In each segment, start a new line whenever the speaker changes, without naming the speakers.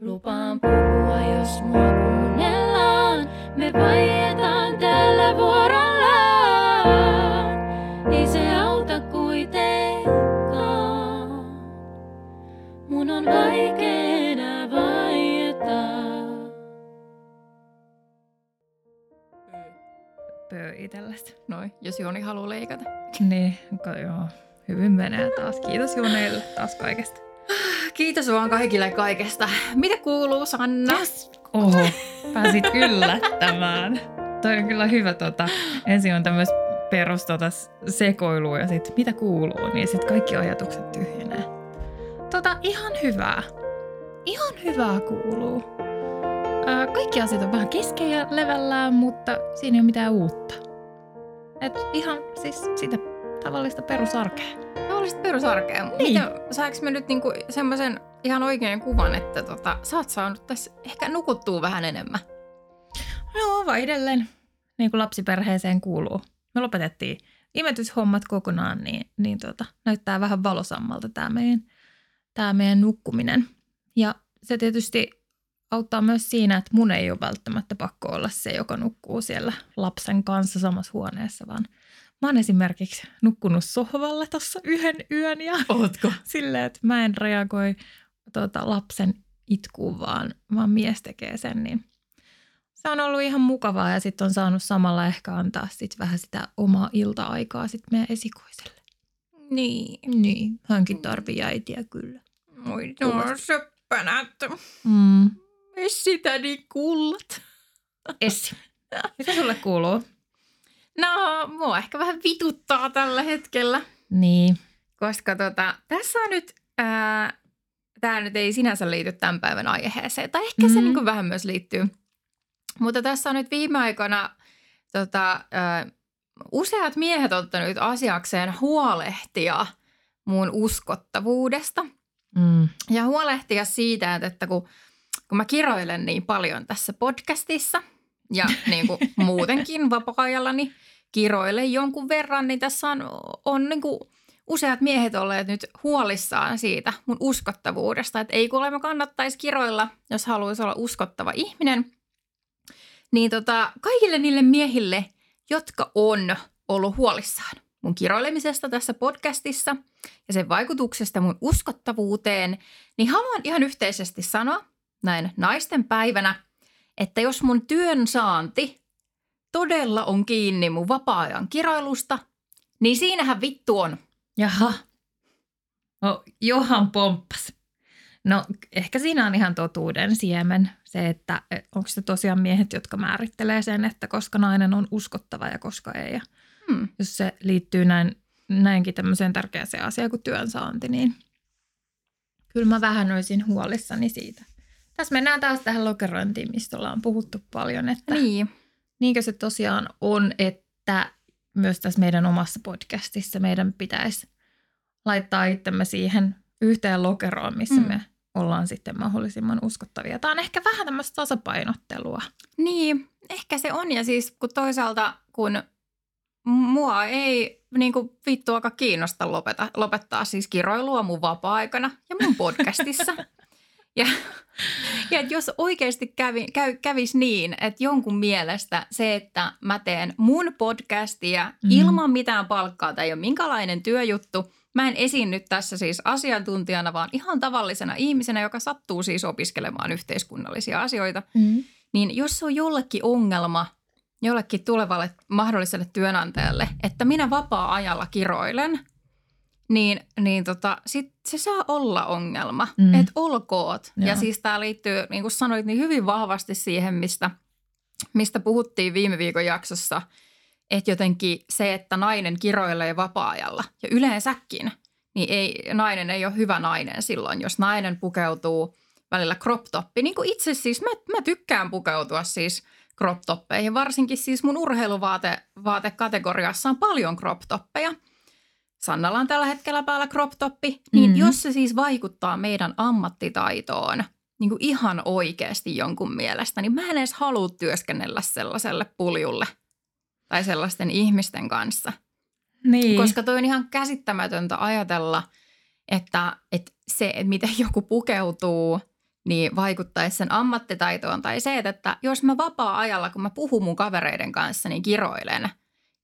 Lupaan puhua, jos mua kuunnellaan. Me vaietaan tällä vuorollaan. Ei se auta kuitenkaan. Mun on vaikea enää vaieta.
Pöö itellesi.
Noin, jos Joni haluaa leikata.
Niin, joo. Hyvin menee taas. Kiitos Juneille taas kaikesta.
Kiitos vaan kaikille kaikesta. Mitä kuuluu, Sanna?
Oho, pääsit yllättämään. Toi on kyllä hyvä tota. Ensin on tämmöistä perus tota sekoilua ja sitten mitä kuuluu, niin sitten kaikki ajatukset tyhjenee. Tota, ihan hyvää. Ihan hyvää kuuluu. Ää, kaikki asiat on vähän kesken ja levällään, mutta siinä ei ole mitään uutta. Et ihan siis sitä tavallista perusarkea.
Olisit perusarkea.
Niin.
Miten, saanko me nyt niinku semmoisen ihan oikein kuvan, että tota, sä oot saanut tässä ehkä nukuttua vähän enemmän?
Joo, vaan edelleen. Niin kuin lapsiperheeseen kuuluu. Me lopetettiin imetyshommat kokonaan, niin, niin tota, näyttää vähän valosammalta tämä meidän, tää meidän nukkuminen. Ja se tietysti auttaa myös siinä, että mun ei ole välttämättä pakko olla se, joka nukkuu siellä lapsen kanssa samassa huoneessa, vaan mä oon esimerkiksi nukkunut sohvalla tuossa yhden yön ja
Ootko?
silleen, että mä en reagoi tota, lapsen itkuun, vaan, vaan mies tekee sen, niin se on ollut ihan mukavaa ja sitten on saanut samalla ehkä antaa sit vähän sitä omaa ilta-aikaa sit meidän esikoiselle.
Niin.
Niin, hänkin tarvii äitiä kyllä.
Oi, no söppänät.
Mm.
Sitä niin kullat.
Essi. Mitä sulle kuuluu?
No, mua ehkä vähän vituttaa tällä hetkellä.
Niin.
Koska tota, tässä on nyt, ää, tämä nyt ei sinänsä liity tämän päivän aiheeseen, tai ehkä mm. se niin kuin vähän myös liittyy. Mutta tässä on nyt viime aikoina tota, ää, useat miehet ottanut asiakseen huolehtia mun uskottavuudesta.
Mm.
Ja huolehtia siitä, että, että kun, kun mä kiroilen niin paljon tässä podcastissa ja niin kuin muutenkin vapaa-ajallani kiroilen jonkun verran, niin tässä on, on niin kuin useat miehet olleet nyt huolissaan siitä mun uskottavuudesta. Että ei kuulemma kannattaisi kiroilla, jos haluaisi olla uskottava ihminen. Niin tota, kaikille niille miehille, jotka on ollut huolissaan mun kiroilemisesta tässä podcastissa ja sen vaikutuksesta mun uskottavuuteen, niin haluan ihan yhteisesti sanoa näin naisten päivänä, että jos mun työn saanti todella on kiinni mun vapaa-ajan kiroilusta, niin siinähän vittu on.
Jaha. No, Johan pomppas. No, ehkä siinä on ihan totuuden siemen se, että e, onko se tosiaan miehet, jotka määrittelee sen, että koska nainen on uskottava ja koska ei. Ja
Hmm.
jos se liittyy näin, näinkin tämmöiseen tärkeäseen asiaan kuin työnsaanti, niin kyllä mä vähän olisin huolissani siitä. Tässä mennään taas tähän lokerointiin, mistä ollaan puhuttu paljon, että
Niin.
Niinkö se tosiaan on, että myös tässä meidän omassa podcastissa meidän pitäisi laittaa itsemme siihen yhteen lokeroon, missä
Mm.
me ollaan sitten mahdollisimman uskottavia. Tämä on ehkä vähän tämmöistä tasapainottelua.
Niin, ehkä se on. Ja siis kun toisaalta, kun mua ei niin kuin vittuakaan kiinnosta lopeta, lopettaa siis kiroilua mun vapaa-aikana ja mun podcastissa. ja, ja jos oikeasti kävi, käy, kävisi niin, että jonkun mielestä se, että mä teen mun podcastia
Mhm.
mm. ilman mitään palkkaa tai ei ole minkälainen työjuttu, mä en esiinny tässä siis asiantuntijana, vaan ihan tavallisena ihmisenä, joka sattuu siis opiskelemaan yhteiskunnallisia asioita –
Mm.
niin jos se on jollekin ongelma jollekin tulevalle mahdolliselle työnantajalle, että minä vapaa-ajalla kiroilen, niin, niin tota, sit se saa olla ongelma.
Mm.
Että olkoot.
Joo.
Ja siis tämä liittyy, niin kuin sanoit, niin hyvin vahvasti siihen, mistä, mistä puhuttiin viime viikon jaksossa, että jotenkin se, että nainen kiroilee vapaa-ajalla ja yleensäkin, niin ei, nainen ei ole hyvä nainen silloin, jos nainen pukeutuu välillä crop toppi. Niin kuin itse siis, mä, mä tykkään pukeutua siis crop toppeihin, varsinkin siis mun urheiluvaatekategoriassa on paljon crop toppeja. Sannalla on tällä hetkellä päällä crop toppi, niin
Mhm.
jos se siis vaikuttaa meidän ammattitaitoon niin kuin ihan oikeasti jonkun mielestä, niin mä en edes halua työskennellä sellaiselle puljulle tai sellaisten ihmisten kanssa.
Niin.
Koska toi on ihan käsittämätöntä ajatella, että, että se, että miten joku pukeutuu, niin vaikuttaisi sen ammattitaitoon. Tai se, että jos mä vapaa-ajalla, kun mä puhun mun kavereiden kanssa, niin kiroilen,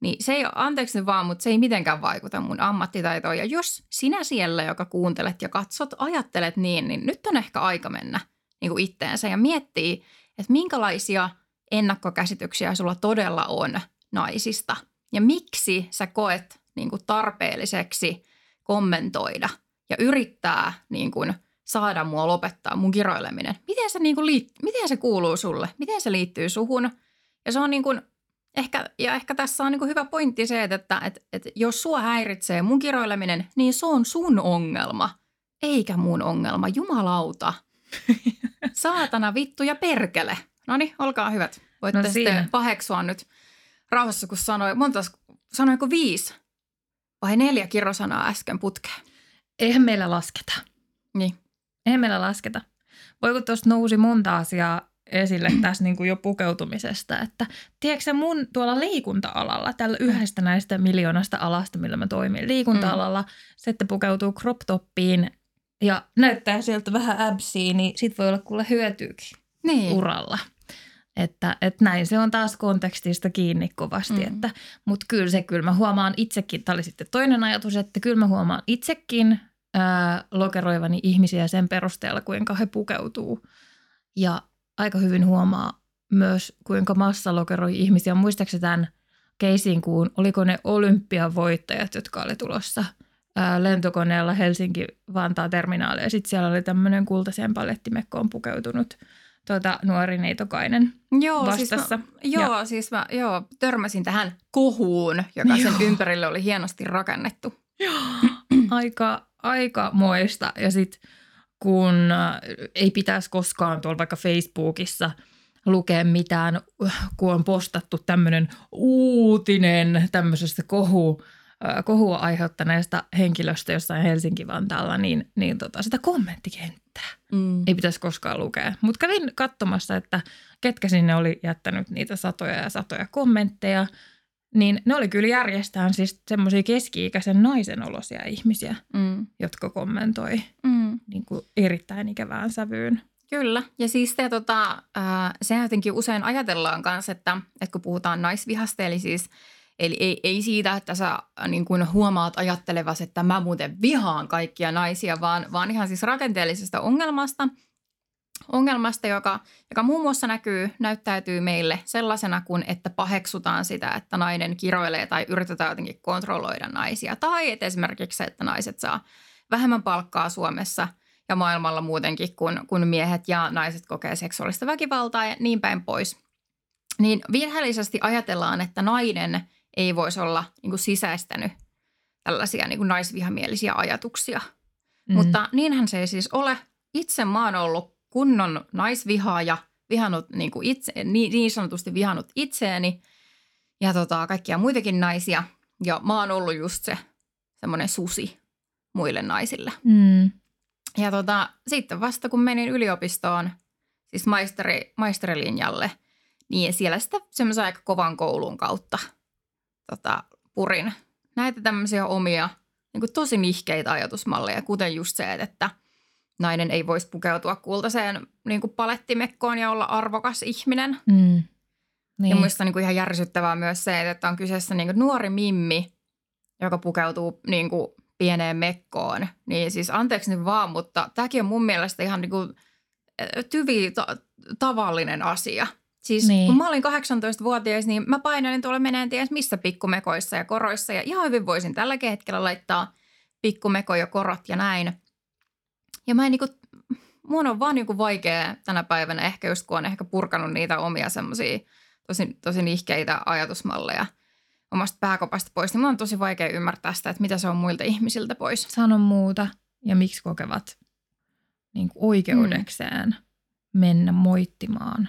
niin se ei ole, anteeksi nyt vaan, mutta se ei mitenkään vaikuta mun ammattitaitoon. Ja jos sinä siellä, joka kuuntelet ja katsot, ajattelet niin, niin nyt on ehkä aika mennä niin kuin itteensä ja miettii, että minkälaisia ennakkokäsityksiä sulla todella on naisista. Ja miksi sä koet niin kuin tarpeelliseksi kommentoida ja yrittää niin kuin saada mua lopettaa mun kiroileminen. Miten se, niin kuin liit, miten se kuuluu sulle? Miten se liittyy suhun? Ja se on niin kuin, ehkä, ja ehkä tässä on niin hyvä pointti se, että, että, että, että jos sua häiritsee mun kiroileminen, niin se on sun ongelma, eikä mun ongelma. Jumalauta. Saatana vittu ja perkele. No niin, olkaa hyvät. Voitte no sitten paheksua nyt rauhassa, kun sanoi, monta, sanoiko viisi vai neljä kirrosanaa äsken putkeen?
Eihän meillä lasketa.
Niin.
Eihän meillä lasketa. Voi kun tuosta nousi monta asiaa esille tässä niin kuin jo pukeutumisesta, että tiedätkö mun tuolla liikunta-alalla, tällä yhdestä näistä miljoonasta alasta, millä mä toimin, liikunta-alalla, mm. se, että pukeutuu crop toppiin ja näyttää sieltä vähän absiin, niin sit voi olla kuule hyötyykin niin. uralla. Että, että näin se on taas kontekstista kiinni kovasti. Mm. Että, mutta kyllä se, kyllä mä huomaan itsekin, tämä oli sitten toinen ajatus, että kyllä mä huomaan itsekin ää, lokeroivani ihmisiä sen perusteella, kuinka he pukeutuu. Ja aika hyvin huomaa myös, kuinka massa lokeroi ihmisiä. Muistaakseni tämän keisiin, kun oliko ne olympiavoittajat, jotka oli tulossa ää, lentokoneella Helsinki-Vantaa terminaali. Ja sitten siellä oli tämmöinen kultaiseen palettimekkoon pukeutunut – tuota, nuori neitokainen joo, vastassa.
Siis mä, joo, ja. siis mä joo, törmäsin tähän kohuun, joka joo. sen ympärille oli hienosti rakennettu.
Joo, aika, aika moista. Ja sitten kun äh, ei pitäisi koskaan tuolla vaikka Facebookissa lukea mitään, kun on postattu tämmöinen uutinen tämmöisestä kohu, kohua aiheuttaneesta henkilöstä jossain Helsinki-Vantaalla, niin, niin tota, sitä kommenttikenttää mm. ei pitäisi koskaan lukea. Mutta kävin katsomassa, että ketkä sinne oli jättänyt niitä satoja ja satoja kommentteja, niin ne oli kyllä järjestään siis semmoisia keski-ikäisen naisen olosia ihmisiä, mm. jotka kommentoi mm. niin kuin erittäin ikävään sävyyn.
Kyllä. Ja siis te, tota, äh, se jotenkin usein ajatellaan kanssa, että, että kun puhutaan naisvihasta, eli siis – Eli ei, ei siitä, että sä äh, niin kuin huomaat ajattelevasi, että mä muuten vihaan kaikkia naisia, vaan, vaan ihan siis rakenteellisesta ongelmasta, ongelmasta joka, joka muun muassa näkyy, näyttäytyy meille sellaisena kuin, että paheksutaan sitä, että nainen kiroilee tai yritetään jotenkin kontrolloida naisia. Tai että esimerkiksi se, että naiset saa vähemmän palkkaa Suomessa ja maailmalla muutenkin, kun, kun miehet ja naiset kokee seksuaalista väkivaltaa ja niin päin pois. Niin virheellisesti ajatellaan, että nainen – ei voisi olla niin kuin sisäistänyt tällaisia niin kuin naisvihamielisiä ajatuksia. Mm. Mutta niinhän se ei siis ole. Itse mä oon ollut kunnon naisvihaaja, vihannut niin, kuin itse, niin, niin sanotusti vihannut itseäni ja tota, kaikkia muitakin naisia. Ja mä oon ollut just se semmoinen susi muille naisille. Mm. Ja tota, sitten vasta kun menin yliopistoon, siis maisteri, maisterilinjalle, niin siellä sitä semmoisen aika kovan koulun kautta – tota, purin näitä tämmöisiä omia niin kuin tosi nihkeitä ajatusmalleja, kuten just se, että nainen ei voisi pukeutua kultaiseen niin kuin palettimekkoon ja olla arvokas ihminen. Mm. Niin. Ja muista niin kuin ihan järsyttävää myös se, että on kyseessä niin kuin nuori mimmi, joka pukeutuu niin kuin pieneen mekkoon. Niin siis anteeksi nyt vaan, mutta tämäkin on mun mielestä ihan niin kuin tyvi ta- tavallinen asia – Siis niin. kun mä olin 18-vuotias, niin mä painoin tuolla meneen ties missä pikkumekoissa ja koroissa. Ja ihan hyvin voisin tälläkin hetkellä laittaa pikkumeko ja korot ja näin. Ja mä en niinku, mun on vaan niinku vaikea tänä päivänä, ehkä just kun on ehkä purkanut niitä omia semmoisia tosi, tosi nihkeitä ajatusmalleja omasta pääkopasta pois, niin mun on tosi vaikea ymmärtää sitä, että mitä se on muilta ihmisiltä pois.
Sano muuta ja miksi kokevat niin oikeudekseen mm. mennä moittimaan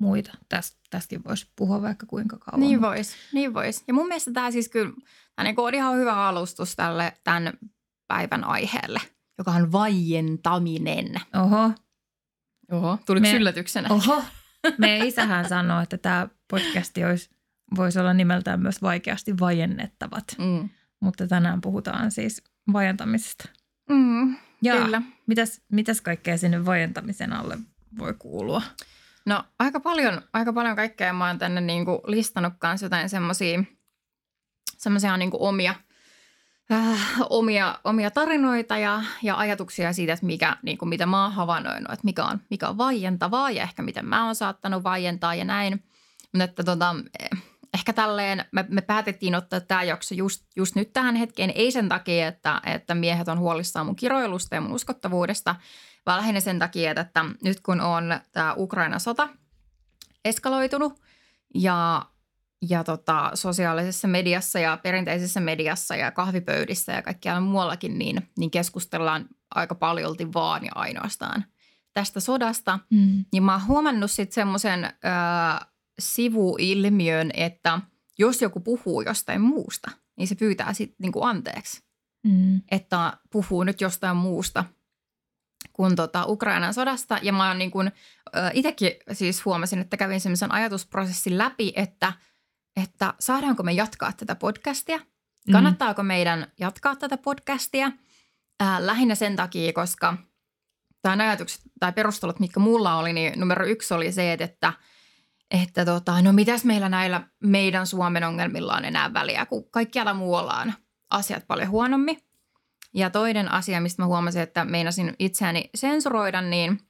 muita. Täst, tästäkin voisi puhua vaikka kuinka kauan.
Niin voisi, niin vois. Ja mun mielestä tämä siis kyllä, tämä niin on ihan hyvä alustus tälle tämän päivän aiheelle, joka on vaientaminen.
Oho.
Oho, tuliko Me, yllätyksenä?
Oho. Me isähän sanoi, että tämä podcasti olisi, voisi olla nimeltään myös vaikeasti vaiennettavat. Mm. Mutta tänään puhutaan siis vaientamisesta.
Mm.
Jaa.
Kyllä.
Mitäs, mitäs kaikkea sinne vaientamisen alle voi kuulua?
No aika paljon, aika paljon kaikkea mä oon tänne niinku listannut kanssa jotain semmosia, semmosia niinku omia, äh, omia, omia tarinoita ja, ja ajatuksia siitä, että mikä, niinku, mitä mä oon havainnoinut, että mikä on, mikä on vaientavaa ja ehkä miten mä oon saattanut vaientaa ja näin. Mutta että tota, eh, ehkä tälleen me, me päätettiin ottaa tämä jakso just, just nyt tähän hetkeen, ei sen takia, että, että miehet on huolissaan mun kiroilusta ja mun uskottavuudesta, vaan lähinnä sen takia, että, että nyt kun on tämä Ukraina-sota eskaloitunut ja, ja tota, sosiaalisessa mediassa ja perinteisessä mediassa ja kahvipöydissä ja kaikkialla muuallakin, niin, niin keskustellaan aika paljolti vaan ja ainoastaan tästä sodasta.
Mm.
Niin mä oon huomannut sitten semmoisen ö, sivuilmiön, että jos joku puhuu jostain muusta, niin se pyytää sitten niinku anteeksi,
Mm.
että puhuu nyt jostain muusta kuin tota Ukrainan sodasta. Ja mä oon niin kuin, itsekin siis huomasin, että kävin semmoisen ajatusprosessin läpi, että, että saadaanko me jatkaa tätä podcastia? Kannattaako meidän jatkaa tätä podcastia? Ää, lähinnä sen takia, koska tämä ajatukset tai perustelut, mitkä mulla oli, niin numero yksi oli se, että, että tota, no mitäs meillä näillä meidän Suomen ongelmilla on enää väliä, kun kaikkialla muualla on asiat paljon huonommin. Ja toinen asia, mistä mä huomasin, että meinasin itseäni sensuroida, niin,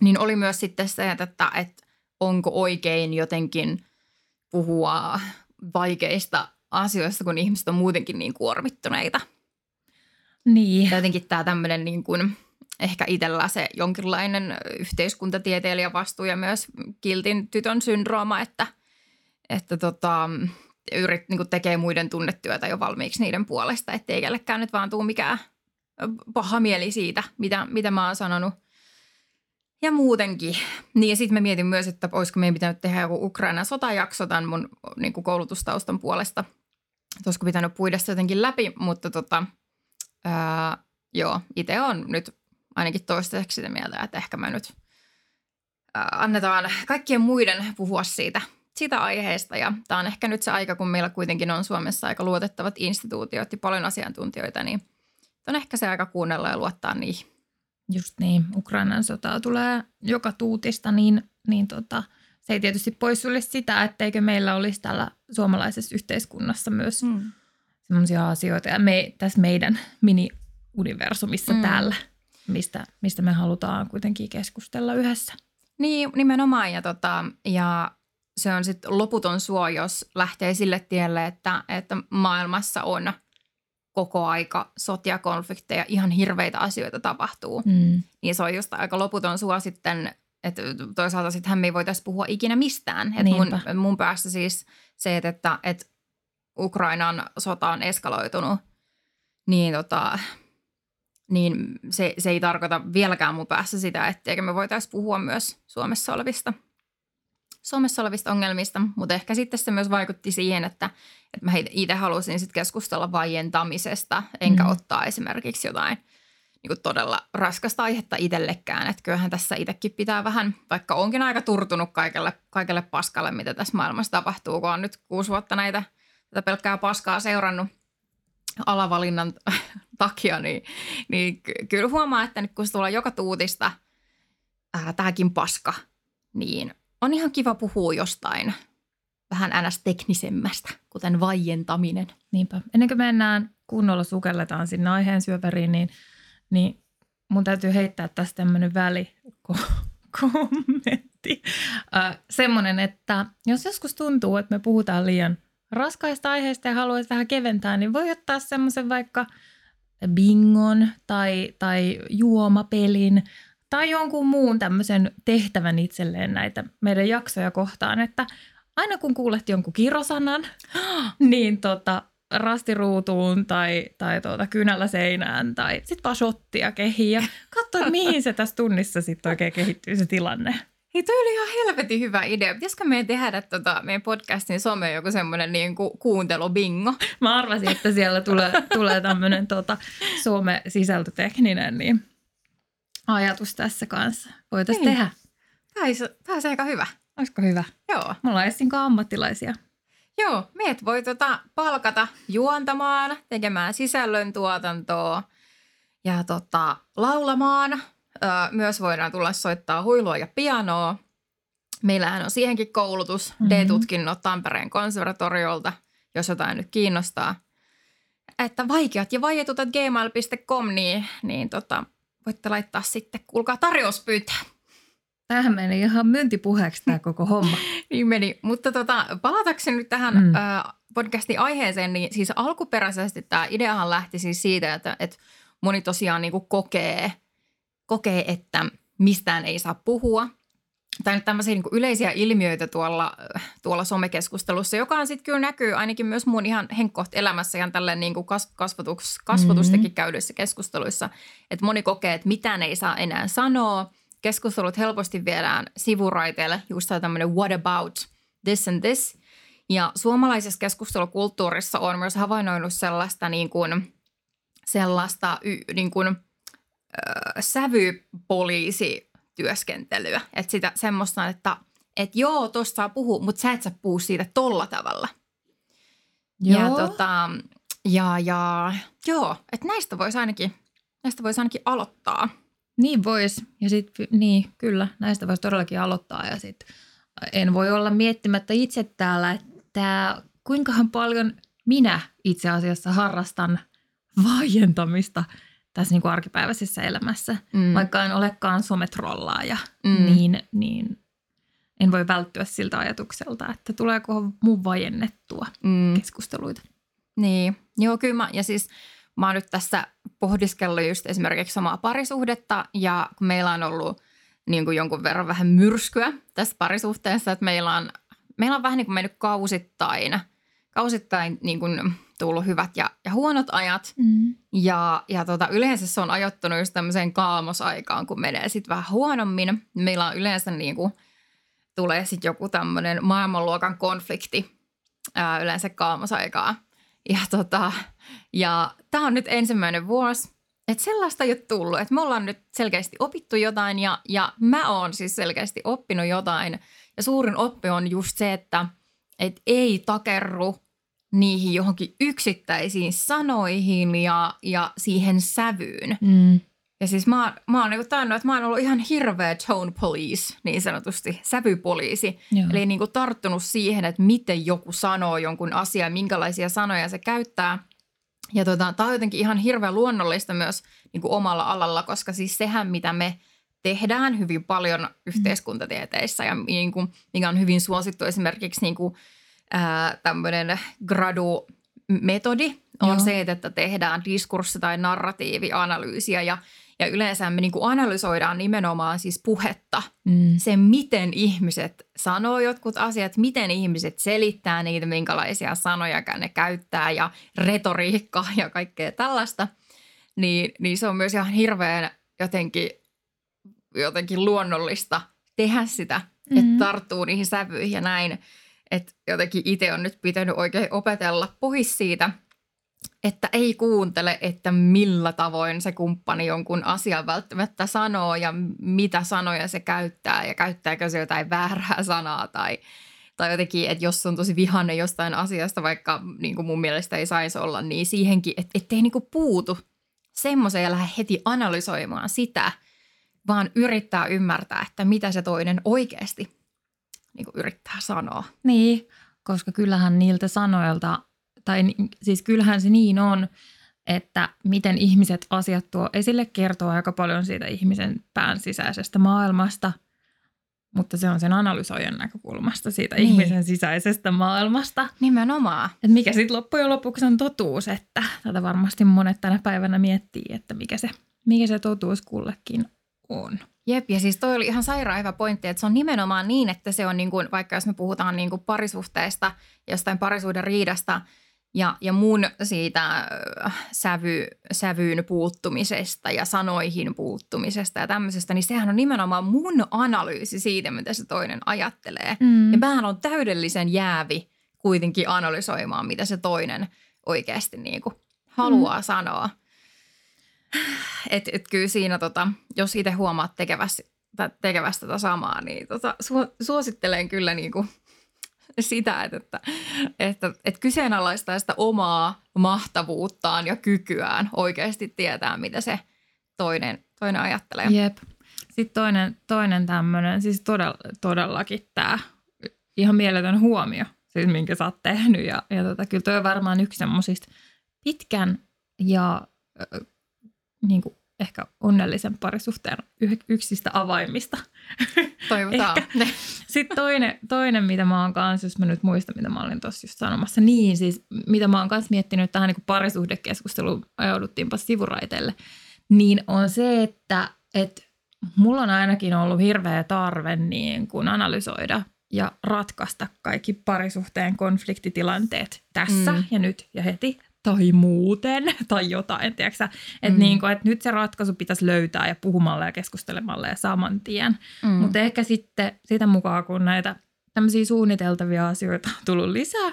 niin oli myös sitten se, että, että onko oikein jotenkin puhua vaikeista asioista, kun ihmiset on muutenkin niin kuormittuneita.
Niin.
Ja jotenkin tämä tämmöinen niin kuin, ehkä itsellä se jonkinlainen yhteiskuntatieteilijän vastuu ja myös kiltin tytön syndrooma, että, että tota, yrit, niin tekee muiden tunnetyötä jo valmiiksi niiden puolesta, ettei kellekään nyt vaan tule mikään paha mieli siitä, mitä, mitä mä oon sanonut. Ja muutenkin. Niin ja sitten mä mietin myös, että olisiko meidän pitänyt tehdä joku Ukrainan sotajakso tämän mun niin kuin koulutustaustan puolesta. Että olisiko pitänyt puida se jotenkin läpi, mutta tota, ää, joo, itse on nyt ainakin toistaiseksi sitä mieltä, että ehkä mä nyt ää, annetaan kaikkien muiden puhua siitä, siitä aiheesta. Ja tämä on ehkä nyt se aika, kun meillä kuitenkin on Suomessa aika luotettavat instituutiot ja paljon asiantuntijoita, niin on ehkä se aika kuunnella ja luottaa niihin.
Just niin, Ukrainan sotaa tulee joka tuutista, niin, niin tota, se ei tietysti poissulje sitä, etteikö meillä olisi täällä suomalaisessa yhteiskunnassa myös mm. sellaisia asioita, ja me, tässä meidän mini-universumissa mm. täällä, mistä, mistä me halutaan kuitenkin keskustella yhdessä.
Niin, nimenomaan, ja, tota, ja se on sitten loputon suo, jos lähtee sille tielle, että, että maailmassa on – koko aika sotia, konflikteja, ihan hirveitä asioita tapahtuu.
Mm.
Niin se on just aika loputon sua sitten, että toisaalta sittenhän me ei voitaisiin puhua ikinä mistään. Että mun, mun päässä siis se, että, että, että Ukrainan sota on eskaloitunut, niin, tota, niin se, se ei tarkoita vieläkään mun päässä sitä, etteikö me voitaisiin puhua myös Suomessa olevista Suomessa olevista ongelmista, mutta ehkä sitten se myös vaikutti siihen, että, että mä itse halusin sitten keskustella vaientamisesta, enkä mm. ottaa esimerkiksi jotain niin kuin todella raskasta aihetta itsellekään. Että kyllähän tässä itsekin pitää vähän, vaikka onkin aika turtunut kaikelle, kaikelle paskalle, mitä tässä maailmassa tapahtuu, kun on nyt kuusi vuotta näitä tätä pelkkää paskaa seurannut alavalinnan takia, niin, niin kyllä huomaa, että nyt kun se tulee joka tuutista tämäkin paska, niin on ihan kiva puhua jostain vähän ns. teknisemmästä, kuten vaientaminen.
Niinpä. Ennen kuin mennään kunnolla sukelletaan sinne aiheen syöpäriin, niin, niin mun täytyy heittää tästä tämmöinen välikommentti. Äh, semmoinen, että jos joskus tuntuu, että me puhutaan liian raskaista aiheista ja haluaisi vähän keventää, niin voi ottaa semmoisen vaikka bingon tai, tai juomapelin tai jonkun muun tämmöisen tehtävän itselleen näitä meidän jaksoja kohtaan, että aina kun kuulet jonkun kirosanan, niin tota, rastiruutuun tai, tai tuota, kynällä seinään tai sitten vaan shottia kehiin ja katso, mihin se tässä tunnissa sitten oikein kehittyy se tilanne.
Hei, toi oli ihan helvetin hyvä idea. Pitäisikö meidän tehdä tota, meidän podcastin some joku semmoinen niin ku, kuuntelubingo?
Mä arvasin, että siellä tulee, tulee tämmöinen tota, some-sisältötekninen, niin ajatus tässä kanssa. Voitaisiin
Niin.
tehdä.
Tämä olisi, tämä olisi aika hyvä.
Olisiko hyvä?
Joo.
Me ollaan Essinkaan ammattilaisia.
Joo, meidät voi tota palkata juontamaan, tekemään sisällöntuotantoa ja tota, laulamaan. Ö, myös voidaan tulla soittaa huilua ja pianoa. Meillähän on siihenkin koulutus,
Mhm.
D-tutkinnot Tampereen konservatoriolta, jos jotain nyt kiinnostaa. Että vaikeat ja vaietut at gmail.com, niin, niin tota, voitte laittaa sitten, kuulkaa tarjouspyyntö.
Tämähän meni ihan myyntipuheeksi tämä koko homma.
Niin meni. Mutta tota, palatakseni nyt tähän
Mm.
ö, podcastin aiheeseen, niin siis alkuperäisesti tämä ideahan lähti siis siitä, että, että moni tosiaan niin kokee, kokee, että mistään ei saa puhua. Tai nyt tämmöisiä niin yleisiä ilmiöitä tuolla, tuolla somekeskustelussa, joka on sitten kyllä näkyy ainakin myös mun ihan henkkoht elämässä ihan tälleen niin kuin kas, kasvatus, kasvatustakin
Mhm.
käydyissä keskusteluissa. Että moni kokee, että mitään ei saa enää sanoa. Keskustelut helposti viedään sivuraiteille, just tämmöinen what about this and this. Ja suomalaisessa keskustelukulttuurissa on myös havainnoinut sellaista niin kuin, sellaista y, niin kuin, ö, sävypoliisityöskentelyä. Että sitä semmoista, että et joo, tosta saa puhua, mutta sä et saa puhua siitä tolla tavalla. Ja, tota, ja, ja joo, että näistä voisi ainakin, näistä voisi ainakin aloittaa.
Niin vois. Ja sitten, niin kyllä, näistä voisi todellakin aloittaa. Ja sitten en voi olla miettimättä itse täällä, että kuinkahan paljon minä itse asiassa harrastan vaientamista tässä niin kuin arkipäiväisessä elämässä.
Mm.
Vaikka en olekaan sometrollaaja,
Mm.
niin, niin en voi välttyä siltä ajatukselta, että tuleeko mun vajennettua
mm.
keskusteluita.
Niin, joo kyllä mä, ja siis mä oon nyt tässä pohdiskellut just esimerkiksi samaa parisuhdetta ja kun meillä on ollut niin kuin jonkun verran vähän myrskyä tässä parisuhteessa, että meillä on, meillä on vähän niin kuin mennyt kausittain, kausittain niin kuin tullut hyvät ja, ja huonot ajat
Mm.
ja, ja tota, yleensä se on ajoittunut just tämmöiseen kaamosaikaan, kun menee sitten vähän huonommin. Meillä on yleensä niin kuin, tulee sitten joku tämmöinen maailmanluokan konflikti ää, yleensä kaamosaikaa. Ja, tota, ja tämä on nyt ensimmäinen vuosi, että sellaista ei ole tullut. Että me ollaan nyt selkeästi opittu jotain ja, ja mä oon siis selkeästi oppinut jotain. Ja suurin oppi on just se, että et ei takerru niihin johonkin yksittäisiin sanoihin ja, ja siihen sävyyn.
Mm.
Ja siis mä, mä oon niinku tainnut, että mä oon ollut ihan hirveä tone police, niin sanotusti, sävypoliisi.
Joo.
Eli niinku tarttunut siihen, että miten joku sanoo jonkun asian, minkälaisia sanoja se käyttää. Ja tota, tämä on jotenkin ihan hirveän luonnollista myös niinku omalla alalla, koska siis sehän, mitä me tehdään hyvin paljon yhteiskuntatieteissä ja niinku, mikä on hyvin suosittu esimerkiksi niinku, tämmöinen gradu-metodi on
Joo.
se, että tehdään diskurssi- tai narratiivianalyysiä ja, ja yleensä me niinku analysoidaan nimenomaan siis puhetta,
Mm.
se miten ihmiset sanoo jotkut asiat, miten ihmiset selittää niitä, minkälaisia sanoja ne käyttää ja retoriikka ja kaikkea tällaista, niin, niin se on myös ihan hirveän jotenkin, jotenkin luonnollista tehdä sitä, mm-hmm.
Mhm.
että tarttuu niihin sävyihin ja näin. Että jotenkin itse on nyt pitänyt oikein opetella pois siitä, että ei kuuntele, että millä tavoin se kumppani jonkun asian välttämättä sanoo ja mitä sanoja se käyttää ja käyttääkö se jotain väärää sanaa tai, tai jotenkin, että jos on tosi vihainen jostain asiasta, vaikka niin kuin mun mielestä ei saisi olla, niin siihenkin, että ettei niin kuin puutu semmoiseen ja lähde heti analysoimaan sitä, vaan yrittää ymmärtää, että mitä se toinen oikeasti niin kuin yrittää sanoa.
Niin, koska kyllähän niiltä sanoilta, tai siis kyllähän se niin on, että miten ihmiset asiat tuo esille kertoo aika paljon siitä ihmisen pään sisäisestä maailmasta, mutta se on sen analysoijan näkökulmasta siitä
Niin.
ihmisen sisäisestä maailmasta.
Nimenomaan.
Että mikä sitten loppujen lopuksi on totuus, että tätä varmasti monet tänä päivänä miettii, että mikä se, mikä se totuus kullekin on.
Jep, ja siis toi oli ihan sairaan hyvä pointti, että se on nimenomaan niin, että se on niin kuin, vaikka jos me puhutaan niin kuin parisuhteesta, jostain parisuuden riidasta ja, ja mun siitä äh, sävy, sävyyn puuttumisesta ja sanoihin puuttumisesta ja tämmöisestä, niin sehän on nimenomaan mun analyysi siitä, mitä se toinen ajattelee.
Mm.
Ja mähän on täydellisen jäävi kuitenkin analysoimaan, mitä se toinen oikeasti niin kuin haluaa mm. sanoa. Et, et kyllä siinä, tota, jos itse huomaat tekevässä, tekevästä tätä samaa, niin tota, su, suosittelen kyllä niin kuin sitä, että, että, että, että kyseenalaistaa sitä omaa mahtavuuttaan ja kykyään oikeasti tietää, mitä se, toinen, toinen ajattelee.
Jep. Sitten toinen, toinen tämmöinen, siis todella, todellakin tämä ihan mieletön huomio, siis minkä sä oot tehnyt. Ja, ja tota, kyllä toi on varmaan yksi semmoisista pitkän ja niin kuin ehkä onnellisen parisuhteen yksistä avaimista.
Toivotaan.
Sitten toinen, toinen, mitä mä oon kanssa, jos mä nyt muistan, mitä mä olin tuossa just sanomassa, niin siis mitä mä oon kanssa miettinyt tähän niin parisuhdekeskusteluun, ajauduttiinpa sivuraiteelle, niin on se, että, että mulla on ainakin ollut hirveä tarve niin kuin analysoida ja ratkaista kaikki parisuhteen konfliktitilanteet tässä mm. ja nyt ja heti tai muuten tai jotain, tiedätkö Että mm. niin että nyt se ratkaisu pitäisi löytää ja puhumalla ja keskustelemalla ja saman tien. Mm. Mutta ehkä sitten sitä mukaan, kun näitä tämmöisiä suunniteltavia asioita on tullut lisää,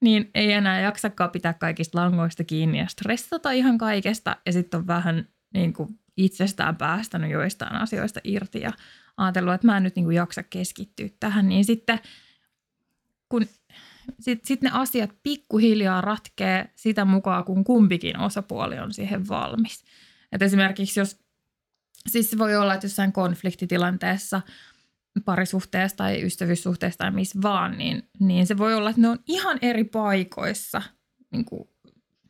niin ei enää jaksakaan pitää kaikista langoista kiinni ja stressata ihan kaikesta. Ja sitten on vähän niin kuin itsestään päästänyt joistain asioista irti ja ajatellut, että mä en nyt niin kuin jaksa keskittyä tähän. Niin sitten kun sitten sit ne asiat pikkuhiljaa ratkee sitä mukaan, kun kumpikin osapuoli on siihen valmis. Et esimerkiksi jos, siis voi olla, että jossain konfliktitilanteessa parisuhteessa tai ystävyyssuhteessa tai missä vaan, niin, niin se voi olla, että ne on ihan eri paikoissa niin kuin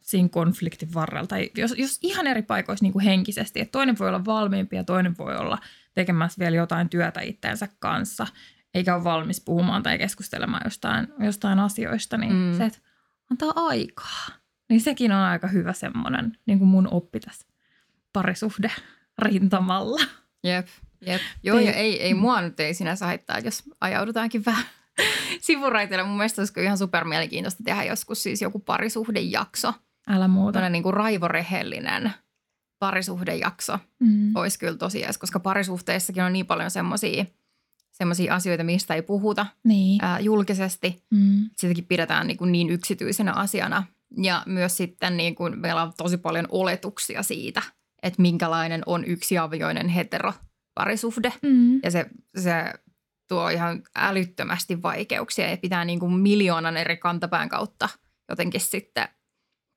siinä konfliktin varrella. Tai jos, jos ihan eri paikoissa niin kuin henkisesti, että toinen voi olla valmiimpi ja toinen voi olla tekemässä vielä jotain työtä itteensä kanssa – eikä ole valmis puhumaan tai keskustelemaan jostain, jostain asioista, niin mm. se, että antaa aikaa. Niin sekin on aika hyvä semmoinen niin kuin mun oppi tässä parisuhde rintamalla.
Jep, jep. Joo, ja ei, ei mua nyt ei sinänsä haittaa, jos ajaudutaankin vähän sivuraiteille. Mun mielestä olisiko ihan super mielenkiintoista tehdä joskus siis joku parisuhdejakso.
Älä muuta.
Tällainen niin kuin raivorehellinen parisuhdejakso mm. olisi kyllä tosi koska parisuhteissakin on niin paljon semmoisia – sellaisia asioita, mistä ei puhuta
niin.
ää, julkisesti. Mm. Sitäkin pidetään niin, kuin niin yksityisenä asiana. Ja myös sitten niin kuin meillä on tosi paljon oletuksia siitä, että minkälainen on yksiavioinen heteroparisuhde. Mm. Ja se, se tuo ihan älyttömästi vaikeuksia ja pitää niin kuin miljoonan eri kantapään kautta jotenkin sitten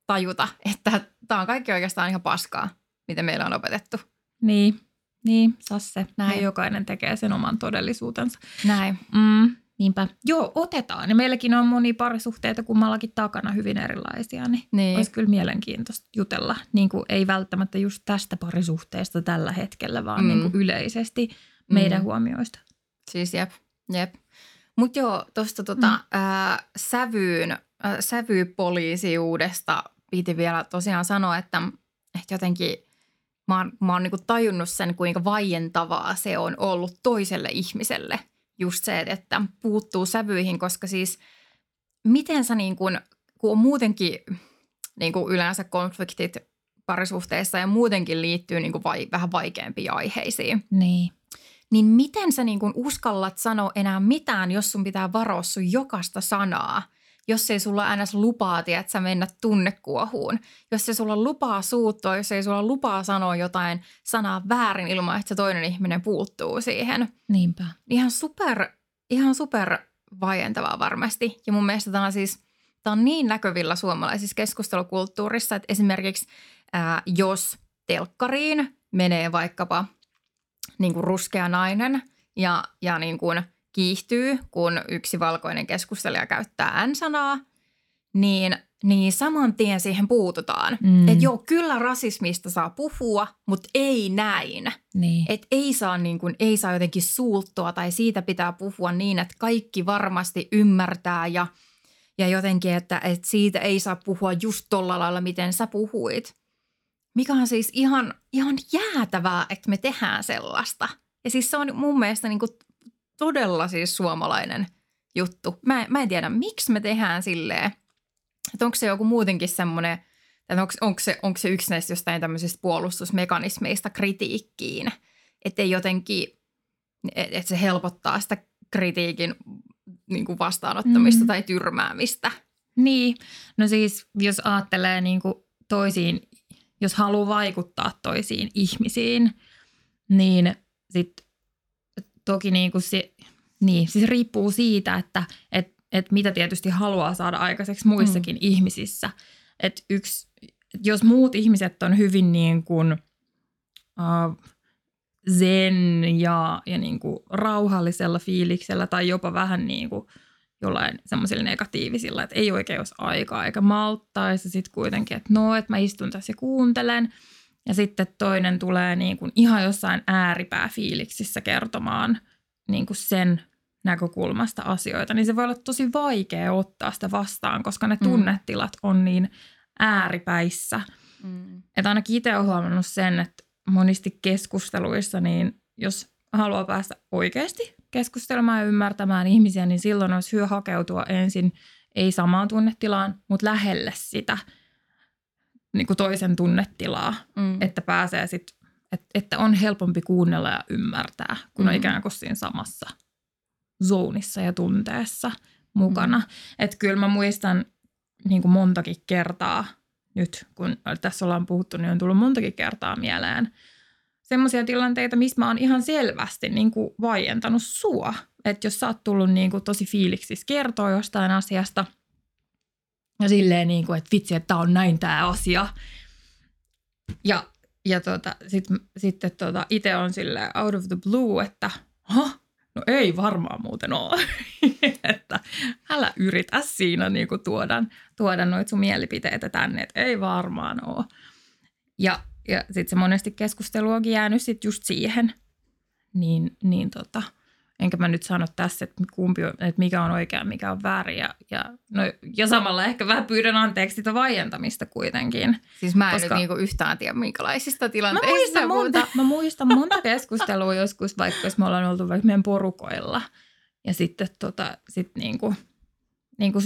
tajuta, että tämä on kaikki oikeastaan ihan paskaa, mitä meillä on opetettu.
Niin. Niin, Sasse. Näin. Jokainen tekee sen oman todellisuutensa.
Näin.
Mm, niinpä. Joo, otetaan. Ja meilläkin on moni parisuhteita kummallakin takana hyvin erilaisia, niin, niin. olisi kyllä mielenkiintoista jutella. Niin kuin ei välttämättä just tästä parisuhteesta tällä hetkellä, vaan mm. niin kuin yleisesti meidän mm. huomioista.
Siis jep, jep. Mutta joo, tuosta tota, mm. äh, sävyyn, äh, sävyypoliisiudesta piti vielä tosiaan sanoa, että, että jotenkin – mä oon, mä oon niin tajunnut sen, kuinka vaientavaa se on ollut toiselle ihmiselle. Just se, että puuttuu sävyihin, koska siis miten sä niin kuin, kun on muutenkin niin kuin yleensä konfliktit parisuhteissa ja muutenkin liittyy niin kuin vai, vähän vaikeampiin aiheisiin.
Niin.
Niin miten sä niin kuin uskallat sanoa enää mitään, jos sun pitää varoa sun jokaista sanaa – jos ei sulla aina lupaa, että sä mennä tunnekuohuun. Jos ei sulla lupaa suuttua, jos ei sulla lupaa sanoa jotain sanaa väärin ilman, että se toinen ihminen puuttuu siihen.
Niinpä.
Ihan super, ihan super vaientavaa varmasti. Ja mun mielestä tämä on siis, tämä on niin näkyvillä suomalaisissa keskustelukulttuurissa, että esimerkiksi ää, jos telkkariin menee vaikkapa niin kuin ruskea nainen ja, ja niin kuin – kiihtyy, kun yksi valkoinen keskustelija käyttää N-sanaa, niin, niin saman tien siihen puututaan. Mm. Että joo, kyllä rasismista saa puhua, mutta ei näin.
Niin.
Että ei saa, niin kuin, ei saa jotenkin suuttua tai siitä pitää puhua niin, että kaikki varmasti ymmärtää ja, ja jotenkin, että, että siitä ei saa puhua just tolla lailla, miten sä puhuit. Mikä on siis ihan, ihan jäätävää, että me tehdään sellaista. Ja siis se on mun mielestä niin kuin todella siis suomalainen juttu. Mä, mä en tiedä, miksi me tehdään silleen, että onko se joku muutenkin semmoinen, että onko, onko, se, onko se yksi näistä jostain tämmöisistä puolustusmekanismeista kritiikkiin, että ei jotenkin, että se helpottaa sitä kritiikin niin kuin vastaanottamista mm. tai tyrmäämistä.
Niin, no siis jos ajattelee niin kuin toisiin, jos haluaa vaikuttaa toisiin ihmisiin, niin sitten toki niin kuin se, niin, siis riippuu siitä, että et, et mitä tietysti haluaa saada aikaiseksi muissakin mm. ihmisissä. Et yksi, jos muut ihmiset on hyvin niin kuin uh, zen ja, ja niin kuin rauhallisella fiiliksellä tai jopa vähän niin kuin jollain semmoisilla negatiivisilla, että ei oikein olisi aikaa eikä malttaisi. Sitten kuitenkin, että no, että mä istun tässä ja kuuntelen. Ja sitten toinen tulee niin kuin ihan jossain ääripääfiiliksissä kertomaan niin kuin sen näkökulmasta asioita, niin se voi olla tosi vaikea ottaa sitä vastaan, koska ne tunnetilat on niin ääripäissä. Mm. Että ainakin itse olen huomannut sen, että monesti keskusteluissa, niin jos haluaa päästä oikeasti keskustelemaan ja ymmärtämään ihmisiä, niin silloin olisi hyvä hakeutua ensin ei samaan tunnetilaan, mutta lähelle sitä niin kuin toisen tunnetilaa, mm. että pääsee sitten, että, että on helpompi kuunnella ja ymmärtää, kun mm. on ikään kuin siinä samassa zoonissa ja tunteessa mukana. Mm. Että kyllä mä muistan niin kuin montakin kertaa nyt, kun tässä ollaan puhuttu, niin on tullut montakin kertaa mieleen semmoisia tilanteita, missä mä oon ihan selvästi niin kuin vaientanut sua. Että jos sä oot tullut niin kuin tosi fiiliksissä kertoa jostain asiasta ja silleen niin kuin, että vitsi, että tää on näin tämä asia. Ja, ja sitten sit, tota, itse on sille out of the blue, että ha, no ei varmaan muuten ole. että älä yritä siinä niin kuin tuoda, tuoda noita sun mielipiteitä tänne, että ei varmaan ole. Ja ja sitten se monesti keskustelu onkin jäänyt sitten just siihen. Niin, niin tota, enkä mä nyt sano tässä, että, kumpi on, että mikä on oikea, mikä on väärin. Ja, ja, no, ja samalla ehkä vähän pyydän anteeksi sitä vaientamista kuitenkin.
Siis mä en koska... nyt niinku yhtään tiedä, minkälaisista tilanteista
mä muistan, monta, mä muistan monta keskustelua joskus, vaikka jos me ollaan oltu vaikka meidän porukoilla. Ja sitten tota, sit niinku, niinku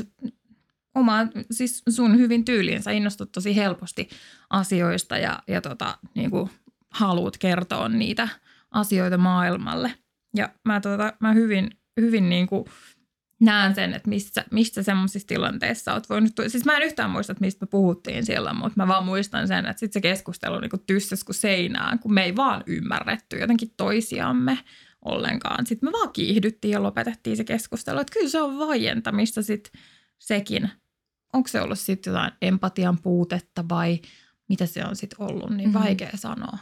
oma, siis sun hyvin tyyliin. Sä innostut tosi helposti asioista ja, ja tota, niin kuin haluat kertoa niitä asioita maailmalle. Ja mä, tota, mä hyvin, hyvin niin kuin näen sen, että mistä, mistä semmoisissa tilanteissa oot voinut... Siis mä en yhtään muista, että mistä me puhuttiin siellä, mutta mä vaan muistan sen, että sitten se keskustelu niin kuin tyssäs kuin seinään, kun me ei vaan ymmärretty jotenkin toisiamme ollenkaan. Sitten me vaan kiihdyttiin ja lopetettiin se keskustelu. Että kyllä se on vaientamista sitten sekin. Onko se ollut sitten jotain empatian puutetta vai mitä se on sitten ollut, niin mm-hmm. vaikea sanoa.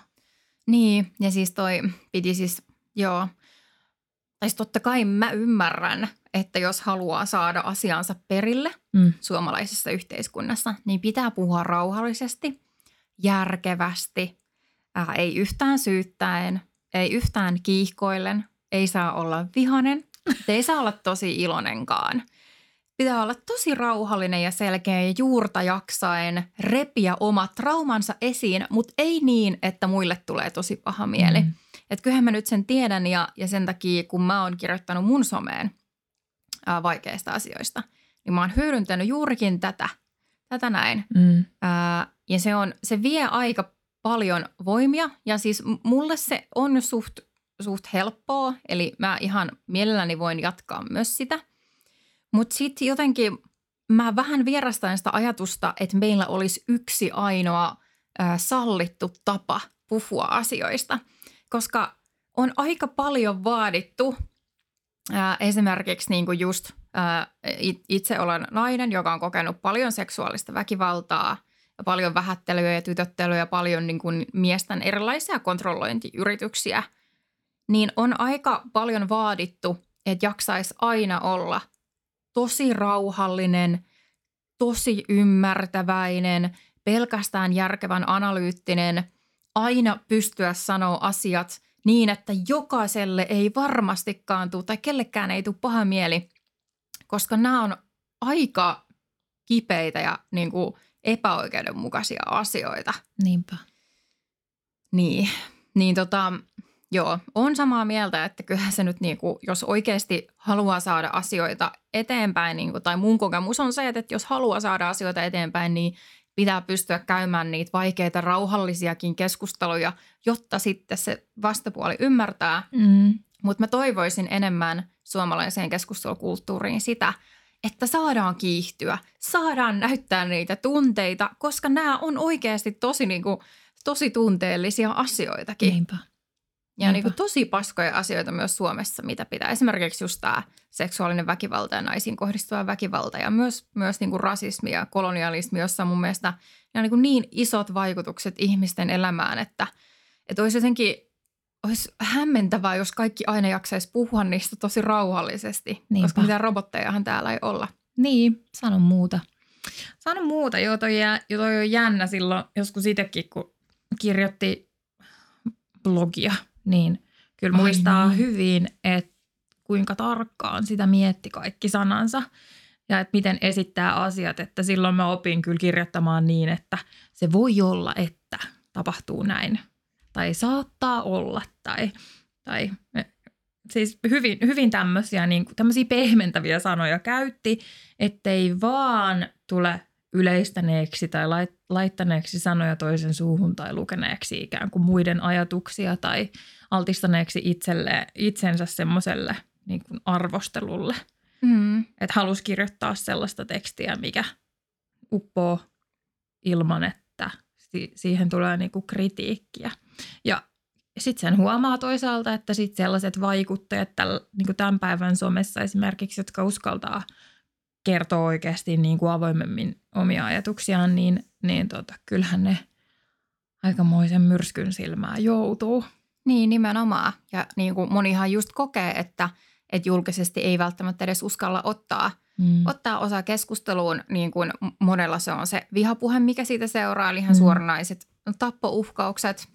Niin, ja siis toi piti siis, joo, tai totta kai mä ymmärrän, että jos haluaa saada asiansa perille mm. suomalaisessa yhteiskunnassa, niin pitää puhua rauhallisesti, järkevästi, ää, ei yhtään syyttäen, ei yhtään kiihkoillen, ei saa olla vihanen, ei saa olla tosi iloinenkaan – pitää olla tosi rauhallinen ja selkeä ja juurta jaksaen repiä omat traumansa esiin, mutta ei niin, että muille tulee tosi paha mieli. Mm. Että kyllähän mä nyt sen tiedän ja, ja sen takia, kun mä oon kirjoittanut mun someen ää, vaikeista asioista, niin mä oon hyödyntänyt juurikin tätä, tätä näin. Mm. Ää, ja se, on, se vie aika paljon voimia ja siis mulle se on suht, suht helppoa, eli mä ihan mielelläni voin jatkaa myös sitä – mutta sitten jotenkin mä vähän vierastan sitä ajatusta, että meillä olisi yksi ainoa äh, sallittu tapa puhua asioista, koska on aika paljon vaadittu äh, esimerkiksi niin kuin just äh, itse olen nainen, joka on kokenut paljon seksuaalista väkivaltaa ja paljon vähättelyä ja tytöttelyä paljon niin kuin miesten erilaisia kontrollointiyrityksiä, niin on aika paljon vaadittu, että jaksaisi aina olla – tosi rauhallinen, tosi ymmärtäväinen, pelkästään järkevän analyyttinen, aina pystyä sanoa asiat niin, että jokaiselle ei varmastikaan tule tai kellekään ei tule paha mieli, koska nämä on aika kipeitä ja niin kuin epäoikeudenmukaisia asioita.
Niinpä.
Niin, niin tota, Joo, on samaa mieltä, että kyllähän se nyt, niin kuin, jos oikeasti haluaa saada asioita eteenpäin, niin kuin, tai mun kokemus on se, että jos haluaa saada asioita eteenpäin, niin pitää pystyä käymään niitä vaikeita, rauhallisiakin keskusteluja, jotta sitten se vastapuoli ymmärtää. Mm. Mutta mä toivoisin enemmän suomalaiseen keskustelukulttuuriin sitä, että saadaan kiihtyä, saadaan näyttää niitä tunteita, koska nämä on oikeasti tosi, niin kuin, tosi tunteellisia asioitakin.
Niinpä.
Ja niin kuin tosi paskoja asioita myös Suomessa, mitä pitää. Esimerkiksi just tämä seksuaalinen väkivalta ja naisiin kohdistuva väkivalta ja myös, myös niin kuin rasismi ja kolonialismi, jossa mun mielestä ne on niin, kuin niin isot vaikutukset ihmisten elämään, että, että olisi jotenkin olisi hämmentävää, jos kaikki aina jaksaisi puhua niistä tosi rauhallisesti,
Niinpä.
koska mitään robottejahan täällä ei olla.
Niin, sano muuta. Sano muuta, joo toi, jää, joo, toi on jännä silloin joskus itsekin, kun kirjoitti blogia, niin kyllä
Ai
muistaa
niin.
hyvin, että kuinka tarkkaan sitä mietti kaikki sanansa ja että miten esittää asiat, että silloin mä opin kyllä kirjoittamaan niin, että se voi olla, että tapahtuu näin tai saattaa olla tai, tai siis hyvin, hyvin tämmöisiä, niin kuin, tämmöisiä pehmentäviä sanoja käytti, ettei vaan tule yleistäneeksi tai lait- laittaneeksi sanoja toisen suuhun tai lukeneeksi ikään kuin muiden ajatuksia tai altistaneeksi itselle, itsensä semmoiselle niin kuin arvostelulle.
Mm.
Että halusi kirjoittaa sellaista tekstiä, mikä uppoo ilman, että si- siihen tulee niin kuin kritiikkiä. Ja sitten sen huomaa toisaalta, että sit sellaiset vaikuttajat täl, niin kuin tämän päivän somessa esimerkiksi, jotka uskaltaa kertoa oikeasti niin kuin avoimemmin omia ajatuksiaan, niin, niin tota, kyllähän ne aikamoisen myrskyn silmään joutuu.
Niin, nimenomaan. Ja niin kuin monihan just kokee, että, että julkisesti ei välttämättä edes uskalla ottaa,
Mm.
ottaa osaa keskusteluun. Niin kuin monella se on se vihapuhe, mikä siitä seuraa, eli ihan
Mm.
suoranaiset tappouhkaukset.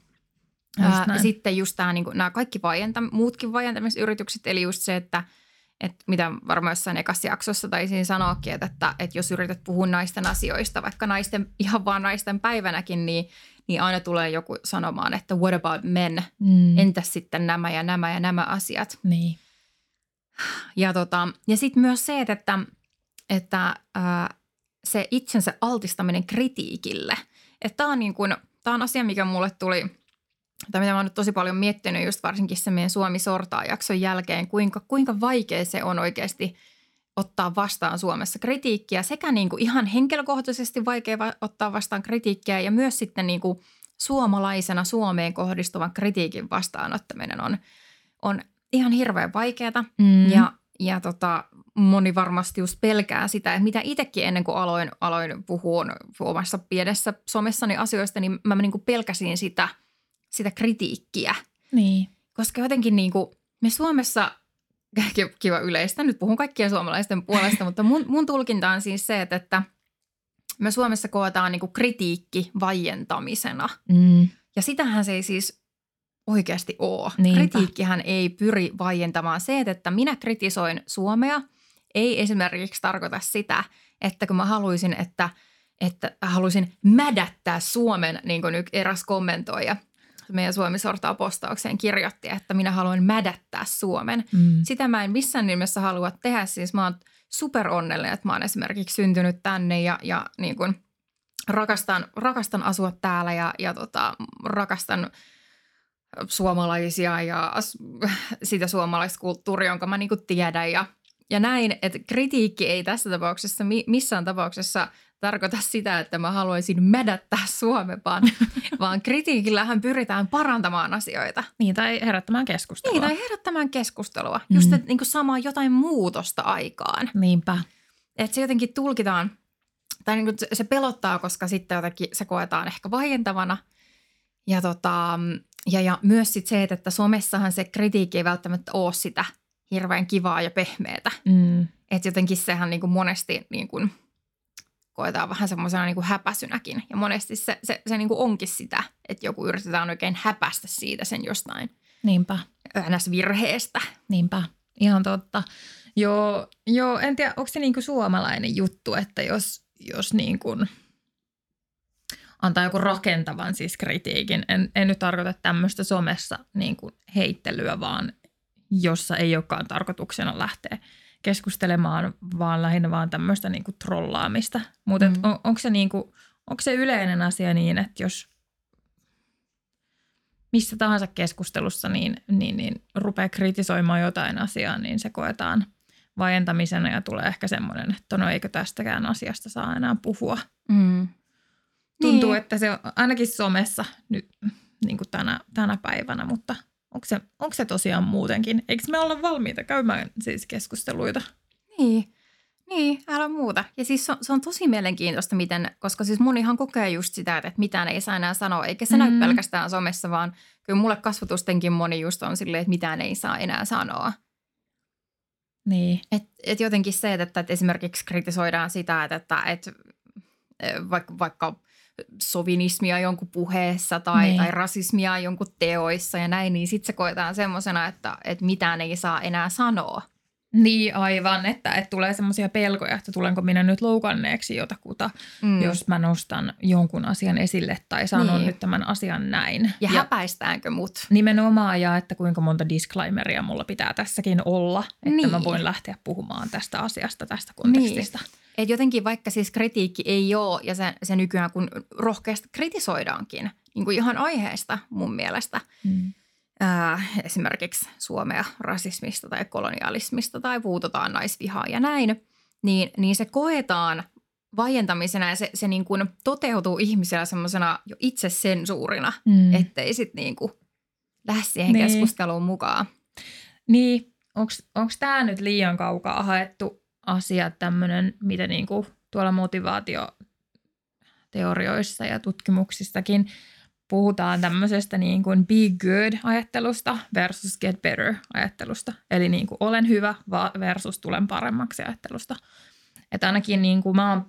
Just
Ää,
näin.
sitten just tämä, niin kuin, nämä kaikki vaientam- muutkin vaientamisyritykset, eli just se, että että mitä varmaan jossain ekassa jaksossa taisin sanoakin, että, että, että jos yrität puhua naisten asioista, vaikka naisten, ihan vaan naisten päivänäkin, niin, niin aina tulee joku sanomaan, että what about men?
Mm.
Entäs sitten nämä ja nämä ja nämä asiat?
Niin.
Ja, tota, ja sitten myös se, että, että ää, se itsensä altistaminen kritiikille. Että tämä on, niin kun, tää on asia, mikä mulle tuli, tai mitä mä oon nyt tosi paljon miettinyt just varsinkin sen meidän Suomi sortaa jakson jälkeen, kuinka, kuinka vaikea se on oikeasti ottaa vastaan Suomessa kritiikkiä. Sekä niin kuin ihan henkilökohtaisesti vaikea va- ottaa vastaan kritiikkiä ja myös sitten niin kuin suomalaisena Suomeen kohdistuvan kritiikin vastaanottaminen on, on ihan hirveän vaikeaa.
Mm.
Ja, ja tota, moni varmasti just pelkää sitä, että mitä itsekin ennen kuin aloin, aloin puhua omassa pienessä somessani asioista, niin mä niin kuin pelkäsin sitä, sitä kritiikkiä.
Niin.
Koska jotenkin niin kuin me Suomessa, kiva yleistä, nyt puhun kaikkien suomalaisten puolesta, mutta mun, mun tulkinta on siis se, että, että me Suomessa koetaan niin kuin kritiikki vaientamisena.
Mm.
Ja sitähän se ei siis oikeasti ole.
Niinpä.
Kritiikkihän ei pyri vaientamaan se, että minä kritisoin Suomea, ei esimerkiksi tarkoita sitä, että kun mä haluaisin, että, että haluaisin mädättää Suomen, niin kuin nyt eräs kommentoija meidän Suomi sortaa postaukseen kirjoitti, että minä haluan mädättää Suomen.
Mm.
Sitä mä en missään nimessä halua tehdä. Siis mä oon super onnellinen, että mä oon esimerkiksi syntynyt tänne ja, ja niin kuin rakastan, rakastan asua täällä ja, ja tota, rakastan suomalaisia ja as, sitä suomalaiskulttuuria, jonka mä niin tiedän ja, ja näin, että kritiikki ei tässä tapauksessa mi, missään tapauksessa tarkoita sitä, että mä haluaisin mädättää Suomen, vaan, vaan kritiikillähän pyritään parantamaan asioita.
Niin, tai herättämään keskustelua.
Niin, tai herättämään keskustelua.
Mm.
Just, että niin samaa jotain muutosta aikaan.
Niinpä.
Että se jotenkin tulkitaan, tai niin se, se pelottaa, koska sitten jotenkin se koetaan ehkä vaientavana. Ja, tota, ja, ja myös sit se, että somessahan se kritiikki ei välttämättä ole sitä hirveän kivaa ja pehmeätä.
Mm.
Että jotenkin sehän niin kuin monesti niin kuin koetaan vähän semmoisena niin kuin häpäsynäkin. Ja monesti se, se, se niin kuin onkin sitä, että joku yritetään oikein häpästä siitä sen jostain
Niinpä.
ns. virheestä.
Niinpä. Ihan totta. Joo, joo en tiedä, onko se niinku suomalainen juttu, että jos, jos niinku antaa joku rakentavan siis kritiikin, en, en nyt tarkoita tämmöistä somessa niinku heittelyä, vaan jossa ei olekaan tarkoituksena lähteä keskustelemaan, vaan lähinnä vaan tämmöistä niinku trollaamista. Mutta
Mm.
on, onko, se niinku, onko se yleinen asia niin, että jos missä tahansa keskustelussa niin, niin, niin rupeaa kritisoimaan jotain asiaa, niin se koetaan vaientamisena ja tulee ehkä semmoinen, että no eikö tästäkään asiasta saa enää puhua.
Mm.
Tuntuu,
Niin.
että se on ainakin somessa nyt niin kuin tänä, tänä päivänä, mutta onko se, onko se tosiaan muutenkin? Eikö me olla valmiita käymään siis keskusteluita?
Niin. Niin, älä muuta. Ja siis se on, se on tosi mielenkiintoista, miten, koska siis monihan kokee just sitä, että mitään ei saa enää sanoa, eikä se mm. näy pelkästään somessa, vaan kyllä mulle kasvatustenkin moni just on silleen, että mitään ei saa enää sanoa.
Niin.
Et, et jotenkin se, että, että esimerkiksi kritisoidaan sitä, että, että, että vaikka, vaikka sovinismia jonkun puheessa tai, niin. tai rasismia jonkun teoissa ja näin, niin sitten se koetaan semmoisena, että, että mitään ei saa enää sanoa.
Niin aivan, että, että tulee semmoisia pelkoja, että tulenko minä nyt loukanneeksi jotakuta, mm. jos mä nostan jonkun asian esille tai sanon niin. nyt tämän asian näin.
Ja, ja häpäistäänkö mut?
Nimenomaan ja että kuinka monta disclaimeria mulla pitää tässäkin olla, että niin. mä voin lähteä puhumaan tästä asiasta, tästä kontekstista. Niin.
Et jotenkin vaikka siis kritiikki ei ole ja se, se nykyään kun rohkeasti kritisoidaankin, niin kuin ihan aiheesta mun mielestä – mm ää, esimerkiksi Suomea rasismista tai kolonialismista tai puututaan naisvihaa ja näin, niin, niin se koetaan vaientamisena ja se, se niin kuin toteutuu ihmisellä semmoisena jo itsesensuurina, mm. ettei sitten niin kuin lähde siihen niin. keskusteluun mukaan.
Niin, onko tämä nyt liian kaukaa haettu asia tämmöinen, mitä niin kuin tuolla motivaatioteorioissa ja tutkimuksistakin – puhutaan tämmöisestä niin kuin be good-ajattelusta versus get better-ajattelusta. Eli niin kuin olen hyvä versus tulen paremmaksi ajattelusta. Että ainakin niin kuin mä oon,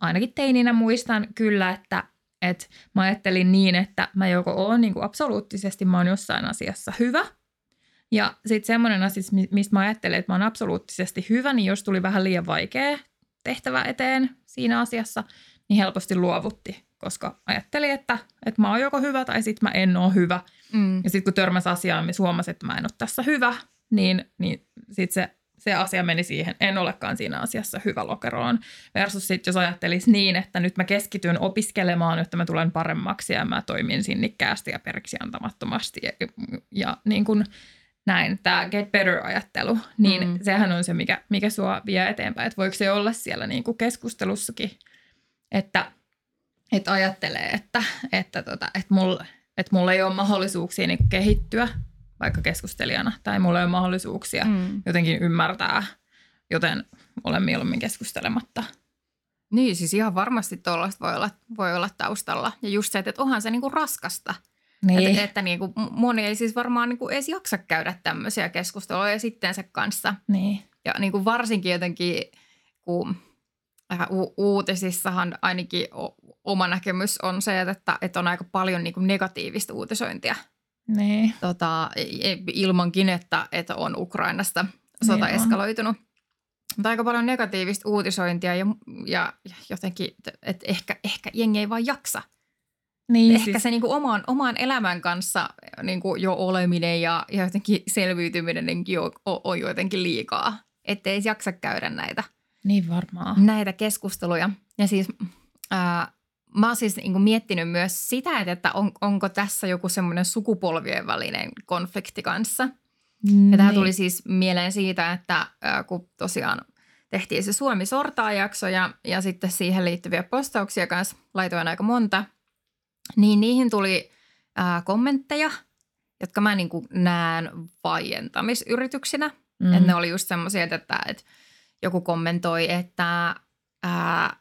ainakin teininä muistan kyllä, että, että mä ajattelin niin, että mä joko oon niin kuin absoluuttisesti, mä oon jossain asiassa hyvä. Ja sitten semmoinen asia, mistä mä ajattelin, että mä oon absoluuttisesti hyvä, niin jos tuli vähän liian vaikea tehtävä eteen siinä asiassa, niin helposti luovutti koska ajattelin, että, että mä oon joko hyvä tai sitten mä en ole hyvä. Mm. Ja sitten kun törmäsi asiaan, niin huomasi, että mä en ole tässä hyvä, niin, niin sitten se, se asia meni siihen, en olekaan siinä asiassa hyvä lokeroon. Versus sitten jos ajattelisi niin, että nyt mä keskityn opiskelemaan, että mä tulen paremmaksi ja mä toimin sinnikkäästi ja periksi antamattomasti ja, ja niin kuin näin, tämä get better-ajattelu, niin mm. sehän on se, mikä, mikä sua vie eteenpäin. Että voiko se olla siellä niin kuin keskustelussakin, että että ajattelee, että, että, tota, että, mulla, että mulla ei ole mahdollisuuksia niin kehittyä vaikka keskustelijana tai mulla ei ole mahdollisuuksia mm. jotenkin ymmärtää, joten olen mieluummin keskustelematta.
Niin, siis ihan varmasti tuollaista voi olla, voi olla taustalla. Ja just se, että onhan se niinku raskasta. Niin. Että, että niinku moni ei siis varmaan niinku edes jaksa käydä tämmöisiä keskusteluja sitten se kanssa.
Niin.
Ja niinku varsinkin jotenkin, kun äh, u- uutisissahan ainakin oma näkemys on se, että, että on aika paljon niin kuin negatiivista uutisointia.
Niin.
Tota, ilmankin, että, että on Ukrainasta sota niin eskaloitunut. Mutta aika paljon negatiivista uutisointia ja, ja jotenkin, että ehkä, ehkä jengi ei vaan jaksa. Niin, ehkä siis... se niin kuin oman, oman elämän kanssa niin kuin jo oleminen ja, ja jotenkin selviytyminenkin on, on jotenkin liikaa. Että ei jaksa käydä näitä.
Niin varmaan.
Näitä keskusteluja. Ja siis ää, mä oon siis niin miettinyt myös sitä, että on, onko tässä joku semmoinen sukupolvien välinen konflikti kanssa. Mm, ja tämä tuli siis mieleen siitä, että ää, kun tosiaan tehtiin se Suomi sortaa jakso ja, ja sitten siihen liittyviä postauksia kanssa laitoin aika monta, niin niihin tuli ää, kommentteja, jotka mä niin näen vaientamisyrityksinä. Mm. Että ne oli just semmoisia, että, että joku kommentoi, että ää,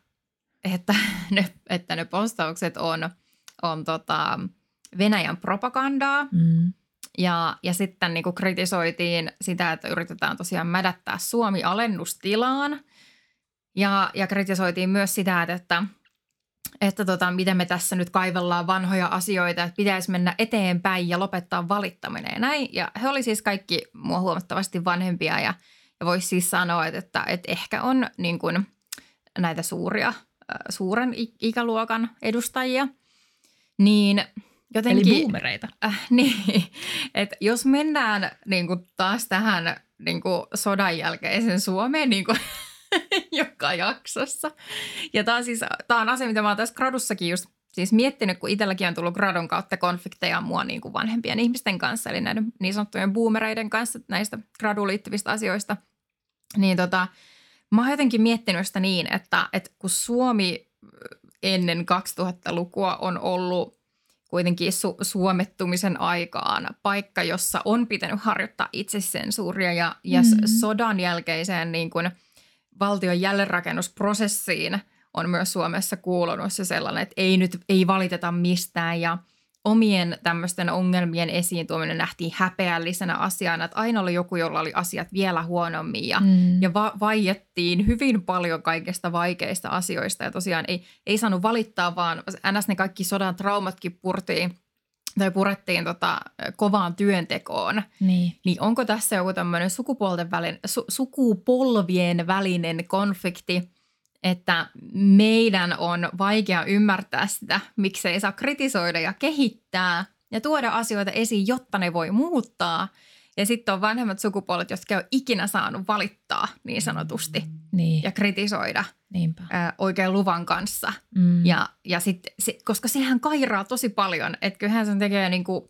että ne, että ne postaukset on, on tota Venäjän propagandaa. Mm. Ja, ja sitten niin kuin kritisoitiin sitä, että yritetään tosiaan mädättää Suomi alennustilaan. Ja, ja kritisoitiin myös sitä, että, että tota, miten me tässä nyt kaivellaan vanhoja asioita, että pitäisi mennä eteenpäin ja lopettaa valittaminen ja näin. Ja he oli siis kaikki mua huomattavasti vanhempia ja, ja voisi siis sanoa, että, että, että ehkä on niin kuin näitä suuria – suuren ikäluokan edustajia, niin jotenkin...
Eli boomereita.
Äh, niin, että jos mennään niin kuin taas tähän niin kuin sodan jälkeisen Suomeen niin kuin joka jaksossa. Ja tämä on siis tämä on asia, mitä mä oon tässä gradussakin just siis miettinyt, kun itselläkin on tullut gradun kautta konflikteja mua niin kuin vanhempien ihmisten kanssa, eli näiden niin sanottujen boomereiden kanssa näistä graduun liittyvistä asioista. Niin tota, Mä oon jotenkin miettinyt sitä niin, että, että kun Suomi ennen 2000-lukua on ollut kuitenkin su- suomettumisen aikaan paikka, jossa on pitänyt harjoittaa itsesensuuria ja, ja mm. sodan jälkeiseen niin kuin valtion jälleenrakennusprosessiin on myös Suomessa kuulunut se sellainen, että ei nyt ei valiteta mistään ja omien tämmöisten ongelmien esiin tuominen nähtiin häpeällisenä asiana, että aina oli joku, jolla oli asiat vielä huonommin ja,
Mm.
ja va- vaiettiin hyvin paljon kaikista vaikeista asioista ja tosiaan ei, ei saanut valittaa, vaan ns. ne kaikki sodan traumatkin purtiin tai purettiin tota, kovaan työntekoon.
Niin.
Niin onko tässä joku tämmöinen sukupuolten välin, su, sukupolvien välinen konflikti, että meidän on vaikea ymmärtää sitä, miksei saa kritisoida ja kehittää ja tuoda asioita esiin, jotta ne voi muuttaa. Ja sitten on vanhemmat sukupolvet, jotka ei ole ikinä saanut valittaa niin sanotusti
Niin,
ja kritisoida
niinpä.
oikein luvan kanssa.
Mm.
Ja, ja sit, se, koska sehän kairaa tosi paljon, että kyllähän sen tekee niinku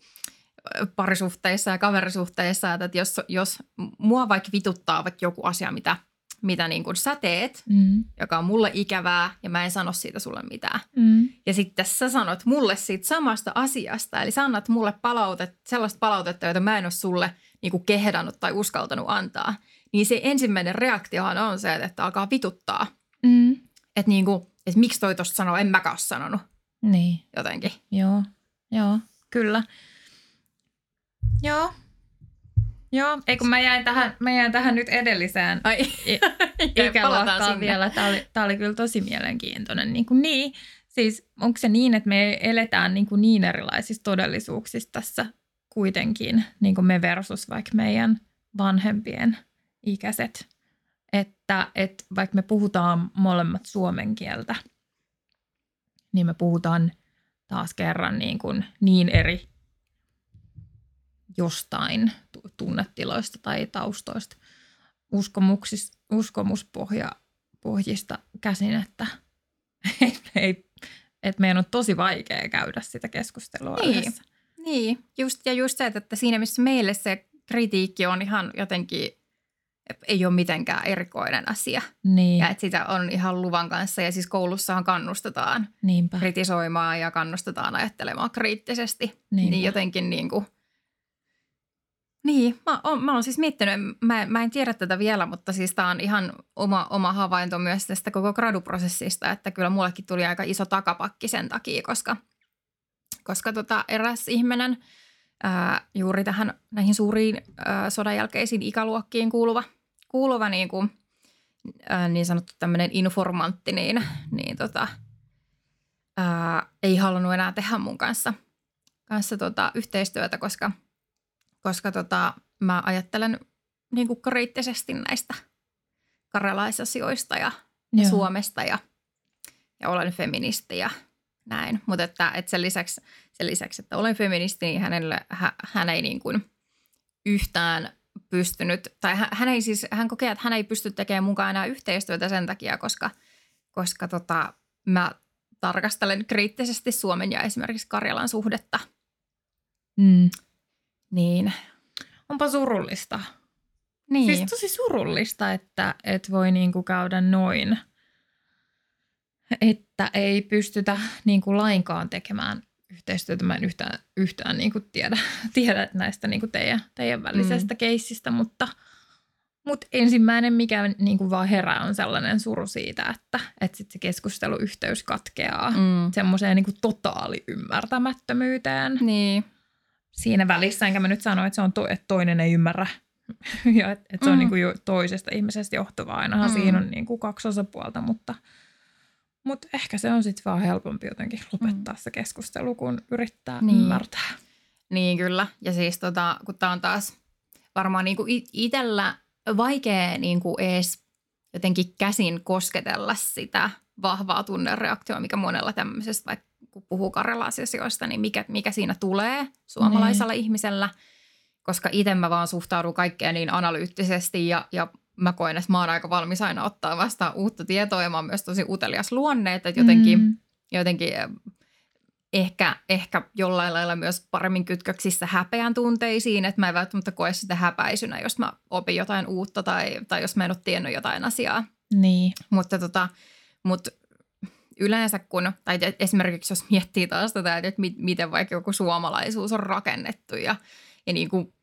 parisuhteissa ja kaverisuhteissa, että jos, jos mua vaikka vituttaa vaikka joku asia, mitä, mitä niin kuin sä teet,
Mm.
joka on mulle ikävää ja mä en sano siitä sulle mitään.
Mm.
Ja sitten sä sanot mulle siitä samasta asiasta, eli sä annat mulle palautet, sellaista palautetta, jota mä en ole sulle niin kuin kehdannut tai uskaltanut antaa. Niin se ensimmäinen reaktiohan on se, että alkaa vituttaa.
Mm.
Että niin kuin, että miksi toi tosta sanoo, en mäkään ole sanonut
Niin.
jotenkin.
Joo, joo, kyllä. Joo. Joo, ei kun mä jäin tähän, mä jäin tähän nyt edelliseen
Ai,
i- ikäluokkaan vielä. Tämä oli, tämä oli kyllä tosi mielenkiintoinen. Niin, kuin niin, siis onko se niin, että me eletään niin, kuin niin erilaisissa todellisuuksissa tässä kuitenkin, niin kuin me versus vaikka meidän vanhempien ikäiset, että, että vaikka me puhutaan molemmat suomen kieltä, niin me puhutaan taas kerran niin, kuin niin eri jostain tu- tunnetiloista tai taustoista, uskomuspohjista käsin, että et, ei, et meidän on tosi vaikea käydä sitä keskustelua
Niin.
yhdessä.
Niin, just, ja just se, että siinä missä meille se kritiikki on ihan jotenkin, ei ole mitenkään erikoinen asia.
Niin,
Ja että sitä on ihan luvan kanssa. Ja siis koulussahan kannustetaan
niinpä.
kritisoimaan ja kannustetaan ajattelemaan kriittisesti.
Niinpä.
Niin jotenkin niin kuin, niin, mä oon, mä oon siis miettinyt, mä, mä en tiedä tätä vielä, mutta siis tämä on ihan oma, oma havainto myös tästä koko graduprosessista, että kyllä mullekin tuli aika iso takapakki sen takia, koska, koska tota eräs ihminen ää, juuri tähän näihin suuriin ää, sodan jälkeisiin ikäluokkiin kuuluva, kuuluva niin, kuin, ää, niin sanottu tämmöinen informantti, niin, niin tota, ää, ei halunnut enää tehdä mun kanssa, kanssa tota, yhteistyötä, koska, koska tota, mä ajattelen niin kuin kriittisesti näistä karjalaisasioista ja, ja
Joo.
Suomesta ja, ja olen feministi ja näin. Mutta että, että sen, lisäksi, sen lisäksi, että olen feministi, niin hänelle, hä, hän ei niin kuin yhtään pystynyt, tai hän, hän ei siis, hän kokee, että hän ei pysty tekemään mukaan enää yhteistyötä sen takia, koska, koska tota, mä tarkastelen kriittisesti Suomen ja esimerkiksi Karjalan suhdetta.
Mm.
Niin,
Onpa surullista.
niin.
Siis tosi surullista, että et voi niinku käydä noin. Että ei pystytä niinku lainkaan tekemään yhteistyötä. Mä en yhtään, yhtään niinku tiedä, tiedä näistä niinku teidän, teidän välisestä mm. keissistä, mutta, mutta ensimmäinen, mikä niinku vaan herää, on sellainen suru siitä, että, että sit se keskusteluyhteys katkeaa
mm.
semmoiseen niinku totaali ymmärtämättömyyteen
niin.
Siinä välissä, enkä mä nyt sano, että se on to, että toinen ei ymmärrä ja että et se on
Mm.
niin kuin jo toisesta ihmisestä johtuvaa. Ainahan
Mm.
siinä on niin kuin kaksi osapuolta, mutta, mutta ehkä se on sitten vaan helpompi jotenkin lopettaa se keskustelu, kun yrittää
Niin.
niin. ymmärtää.
Niin kyllä. Ja siis tota, kun tämä on taas varmaan niinku itsellä vaikea niinku edes jotenkin käsin kosketella sitä vahvaa tunnereaktioa, mikä monella tämmöisestä, vaikka kun puhuu karjala-asioista, niin mikä, mikä siinä tulee suomalaisella niin. ihmisellä. Koska itse mä vaan suhtaudun kaikkeen niin analyyttisesti ja, ja mä koen, että mä oon aika valmis aina ottaa vastaan uutta tietoa ja mä oon myös tosi utelias luonne, että jotenkin,
Mm.
jotenkin eh, ehkä, ehkä jollain lailla myös paremmin kytköksissä häpeän tunteisiin, että mä en välttämättä koe sitä häpäisynä, jos mä opin jotain uutta tai, tai jos mä en ole tiennyt jotain asiaa.
Niin.
Mutta tota, mut yleensä kun, tai esimerkiksi jos miettii taas tätä, että mit, miten vaikka joku suomalaisuus on rakennettu ja, ja niin kuin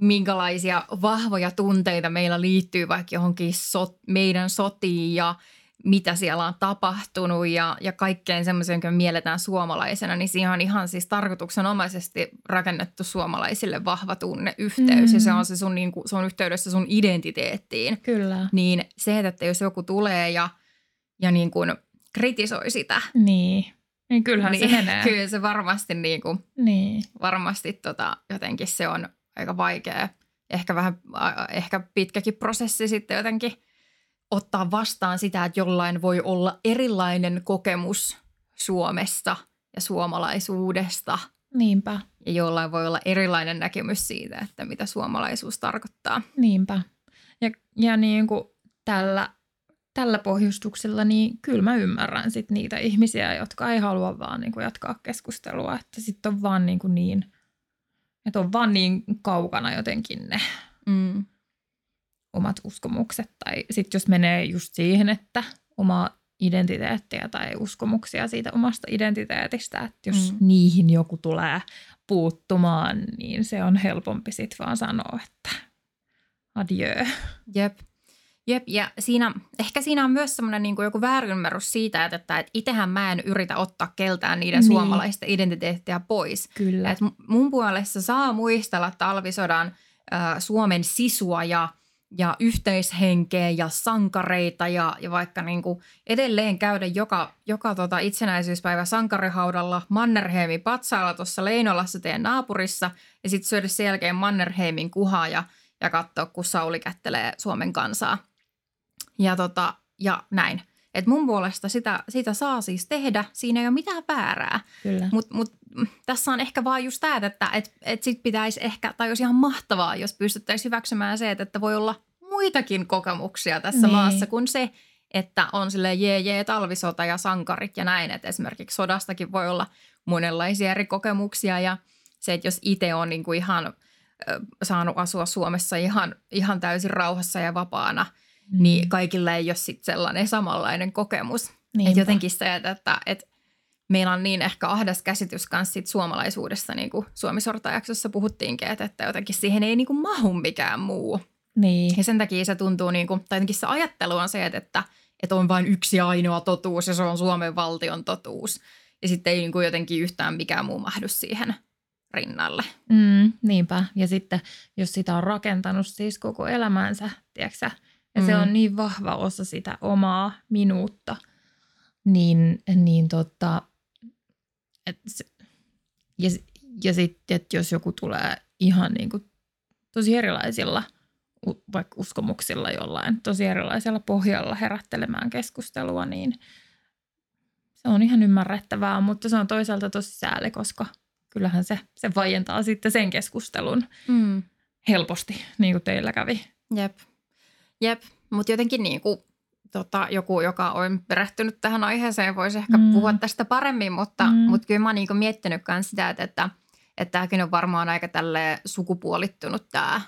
minkälaisia vahvoja tunteita meillä liittyy vaikka johonkin sot, meidän sotiin ja mitä siellä on tapahtunut ja, ja kaikkeen semmoiseen, jonka mielletään suomalaisena, niin siihen on ihan siis tarkoituksenomaisesti rakennettu suomalaisille vahva tunneyhteys mm. ja se on, se, sun, niin kuin, se on yhteydessä sun identiteettiin.
Kyllä.
Niin se, että jos joku tulee ja, ja niin kuin kritisoi sitä,
Niin. Niin kyllähän
niin
se menee.
kyllä se varmasti, niin kuin,
Niin.
varmasti tota, jotenkin se on aika vaikea. Ehkä vähän, ehkä pitkäkin prosessi sitten jotenkin ottaa vastaan sitä, että jollain voi olla erilainen kokemus Suomesta ja suomalaisuudesta.
Niinpä.
Ja jollain voi olla erilainen näkemys siitä, että mitä suomalaisuus tarkoittaa.
Niinpä. Ja, ja niin kuin tällä, tällä pohjustuksella, niin kyllä mä ymmärrän sit niitä ihmisiä, jotka ei halua vaan niin kuin jatkaa keskustelua. Että sitten on vaan niin, kuin niin, että on vaan niin kaukana jotenkin ne
Mm.
omat uskomukset. Tai sitten jos menee just siihen, että oma identiteettiä tai uskomuksia siitä omasta identiteetistä, että jos
Mm.
mm. niihin joku tulee puuttumaan, niin se on helpompi sitten vaan sanoa, että adieu.
Jep. Jep, ja siinä, ehkä siinä on myös semmoinen niin joku väärinymmärrys siitä, että, että, itsehän mä en yritä ottaa keltään niiden
Niin.
suomalaisten identiteettiä pois.
Kyllä.
Et mu- mun puolesta saa muistella talvisodan äh, Suomen sisua ja, ja yhteishenkeä ja sankareita ja, ja vaikka niin kuin edelleen käydä joka, joka tota itsenäisyyspäivä sankarihaudalla Mannerheimin patsaalla tuossa Leinolassa teidän naapurissa ja sitten syödä sen jälkeen Mannerheimin kuhaa ja, ja katsoa, kun Sauli kättelee Suomen kansaa. Ja, tota, ja näin. Et mun puolesta sitä, sitä saa siis tehdä, siinä ei ole mitään väärää. Mutta mut, mm, tässä on ehkä vaan just tämä, että et, et sit pitäisi ehkä, tai olisi ihan mahtavaa, jos pystyttäisiin hyväksymään se, että, että voi olla muitakin kokemuksia tässä
Niin.
maassa kuin se, että on sille jee jee talvisota ja sankarit ja näin. Että esimerkiksi sodastakin voi olla monenlaisia eri kokemuksia ja se, että jos itse on niinku ihan saanut asua Suomessa ihan, ihan täysin rauhassa ja vapaana, mm. niin kaikilla ei ole sit sellainen samanlainen kokemus. Että jotenkin se, että, että, että meillä on niin ehkä ahdas käsitys kanssa siitä suomalaisuudesta, niin kuin Suomi-sortajaksossa puhuttiinkin, että, että jotenkin siihen ei niin kuin mahu mikään muu.
Niin.
Ja sen takia se tuntuu, niin kuin, tai jotenkin se ajattelu on se, että, että, että on vain yksi ainoa totuus ja se on Suomen valtion totuus. Ja sitten ei niin kuin jotenkin yhtään mikään muu mahdu siihen rinnalle.
Mm, niinpä. Ja sitten jos sitä on rakentanut siis koko elämänsä, tiedätkö ja mm. se
Mm.
on niin vahva osa sitä omaa minuutta, niin, niin tota, et se, ja, ja sitten, että jos joku tulee ihan niin kuin tosi erilaisilla vaikka uskomuksilla jollain tosi erilaisella pohjalla herättelemään keskustelua, niin se on ihan ymmärrettävää, mutta se on toisaalta tosi sääli, koska kyllähän se, se vaientaa sitten sen keskustelun
Mm.
helposti, niin kuin teillä kävi.
Jep. Jep, mutta jotenkin niin kuin, tota, joku, joka on perehtynyt tähän aiheeseen, voisi ehkä
Mm.
puhua tästä paremmin, mutta,
Mm.
mutta kyllä mä oon niin kuin miettinyt myös sitä, että, että, että tämäkin on varmaan aika tälle sukupuolittunut tämä,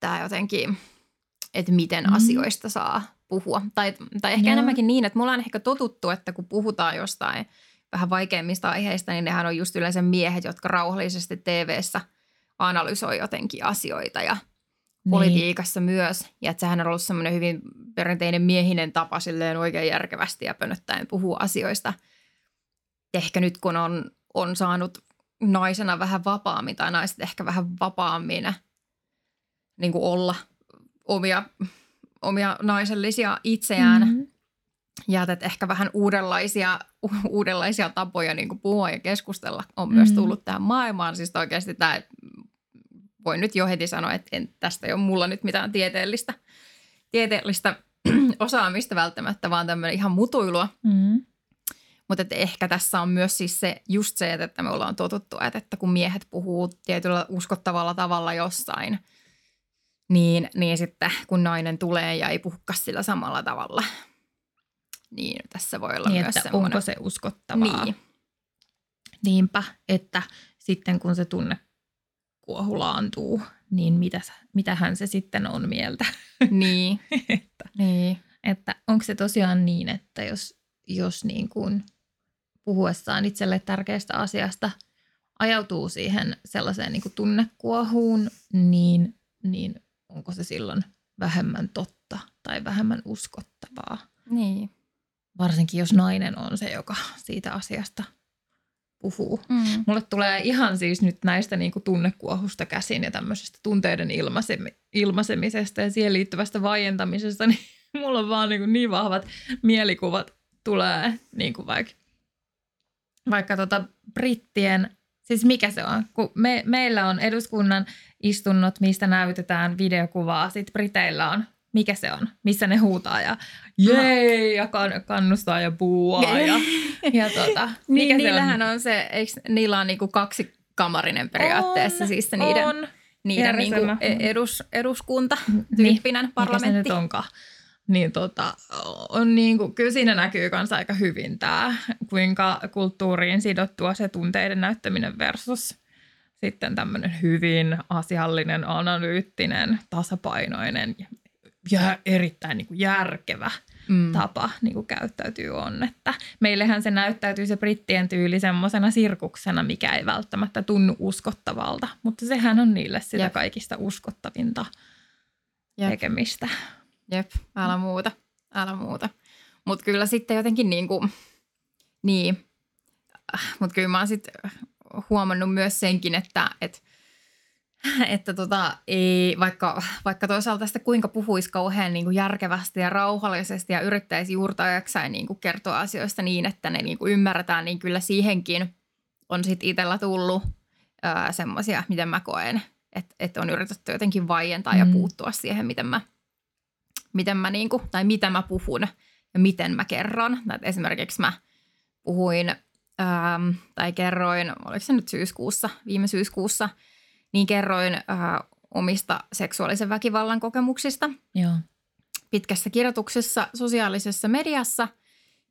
tämä jotenkin, että miten
Mm.
asioista saa puhua. Tai, tai ehkä
Joo.
enemmänkin niin, että mulla on ehkä totuttu, että kun puhutaan jostain vähän vaikeimmista aiheista, niin nehän on just yleensä miehet, jotka rauhallisesti TV-ssä analysoi jotenkin asioita ja
Niin.
politiikassa myös. Ja että sehän on ollut semmoinen hyvin perinteinen miehinen tapa silleen oikein järkevästi ja pönöttäen puhua asioista. Ehkä nyt kun on, on saanut naisena vähän vapaammin tai naiset ehkä vähän vapaammin niin kuin olla omia, omia naisellisia itseään mm.
Mm-hmm.
ja että ehkä vähän uudenlaisia, uudenlaisia tapoja niin kuin puhua ja keskustella on myös
Mm.
tullut tähän maailmaan. Siis oikeasti tämä, voin nyt jo heti sanoa, että en, tästä ei ole mulla nyt mitään tieteellistä, tieteellistä osaamista välttämättä, vaan tämmöinen ihan mutuilua.
Mm.
Mutta että ehkä tässä on myös siis se, just se, että me ollaan totuttu, että, että kun miehet puhuu tietyllä uskottavalla tavalla jossain, niin, niin sitten kun nainen tulee ja ei puhukaan sillä samalla tavalla, niin tässä voi olla
Niin,
myös
että
semmoinen.
onko se uskottavaa.
Niin.
Niinpä, että sitten kun se tunne kuohulaantuu, niin mitä, mitähän se sitten on mieltä.
Niin,
että,
niin.
että onko se tosiaan niin, että jos, jos niin kuin puhuessaan itselle tärkeästä asiasta ajautuu siihen sellaiseen niin kuin tunnekuohuun, niin, niin onko se silloin vähemmän totta tai vähemmän uskottavaa.
Niin.
Varsinkin jos nainen on se, joka siitä asiasta puhuu.
Mm.
Mulle tulee ihan siis nyt näistä niin kuin tunnekuohusta käsin ja tämmöisestä tunteiden ilmaisemi- ilmaisemisesta ja siihen liittyvästä vaientamisesta, niin mulla on vaan niin, kuin niin vahvat mielikuvat tulee niin kuin vaikka, vaikka tota brittien, siis mikä se on, kun me, meillä on eduskunnan istunnot, mistä näytetään videokuvaa, sitten Briteillä on mikä se on, missä ne huutaa ja jee ja kan, kannustaa ja puuaa ja, ja tota, mikä
Niin,
se
niillähän
on?
on se, eikö niillä on niinku kaksi kamarinen periaatteessa,
On,
siis se niiden,
on.
niiden niinku
järjestelmä.
edus, eduskunta
Niin,
tyyppinen
Mikä se
parlamentti.
nyt onkaan? Niin tota, on niin kuin, kyllä siinä näkyy myös aika hyvin tämä, kuinka kulttuuriin sidottua se tunteiden näyttäminen versus sitten tämmöinen hyvin asiallinen, analyyttinen, tasapainoinen ja, ja erittäin niin kuin järkevä
Mm.
tapa niin kuin käyttäytyy on. Että meillähän se näyttäytyy se brittien tyyli semmoisena sirkuksena, mikä ei välttämättä tunnu uskottavalta, mutta sehän on niille sitä
Jep.
kaikista uskottavinta
Jep.
tekemistä.
Jep, älä muuta, älä muuta. Mutta kyllä sitten jotenkin niinku, niin, mutta kyllä mä oon sitten huomannut myös senkin, että, että että tota, ei, vaikka, vaikka toisaalta sitä kuinka puhuisi kauhean niin kuin järkevästi ja rauhallisesti ja yrittäisi jaksain niin kuin kertoa asioista niin, että ne niin kuin ymmärretään, niin kyllä siihenkin on sitten itsellä tullut semmoisia, miten mä koen, että, että on yritetty jotenkin vaientaa mm. ja puuttua siihen, miten mä, miten mä niin kuin, tai mitä mä puhun ja miten mä kerron. Et esimerkiksi mä puhuin ähm, tai kerroin, oliko se nyt syyskuussa, viime syyskuussa, niin kerroin äh, omista seksuaalisen väkivallan kokemuksista
Joo.
pitkässä kirjoituksessa sosiaalisessa mediassa,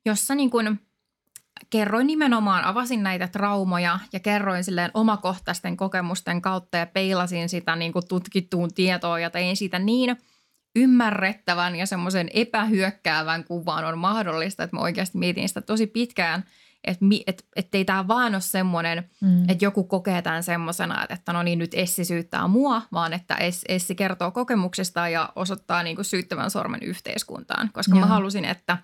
jossa niin kuin kerroin nimenomaan, avasin näitä traumoja ja kerroin silleen omakohtaisten kokemusten kautta ja peilasin sitä niin kuin tutkittuun tietoon ja tein siitä niin ymmärrettävän ja semmoisen epähyökkäävän kuvan on mahdollista, että mä oikeasti mietin sitä tosi pitkään, että et, ettei tämä vaan ole semmoinen,
Mm.
että joku kokee tämän semmoisena, että, no niin nyt Essi syyttää mua, vaan että Es- Essi kertoo kokemuksestaan ja osoittaa niin kuin syyttävän sormen yhteiskuntaan. Koska Joo. mä halusin, että,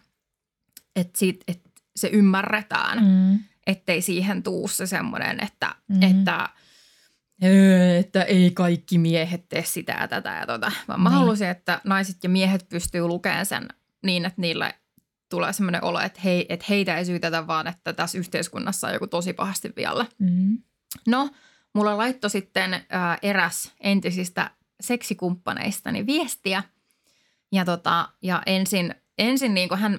että, siitä, että se ymmärretään, mm. Ettei siihen tuu se semmoinen, että, mm. Että, "Öö, että ei kaikki miehet tee sitä ja tätä ja tota. Vaan mä
Niin.
halusin, että naiset ja miehet pystyy lukemaan sen niin, että niille tulee semmoinen olo, että, hei, että heitä ei syytetä, vaan että tässä yhteiskunnassa on joku tosi pahasti vielä.
Mm.
No, mulla laittoi sitten ää, eräs entisistä seksikumppaneistani viestiä. Ja, tota, ja ensin, ensin niin kuin hän,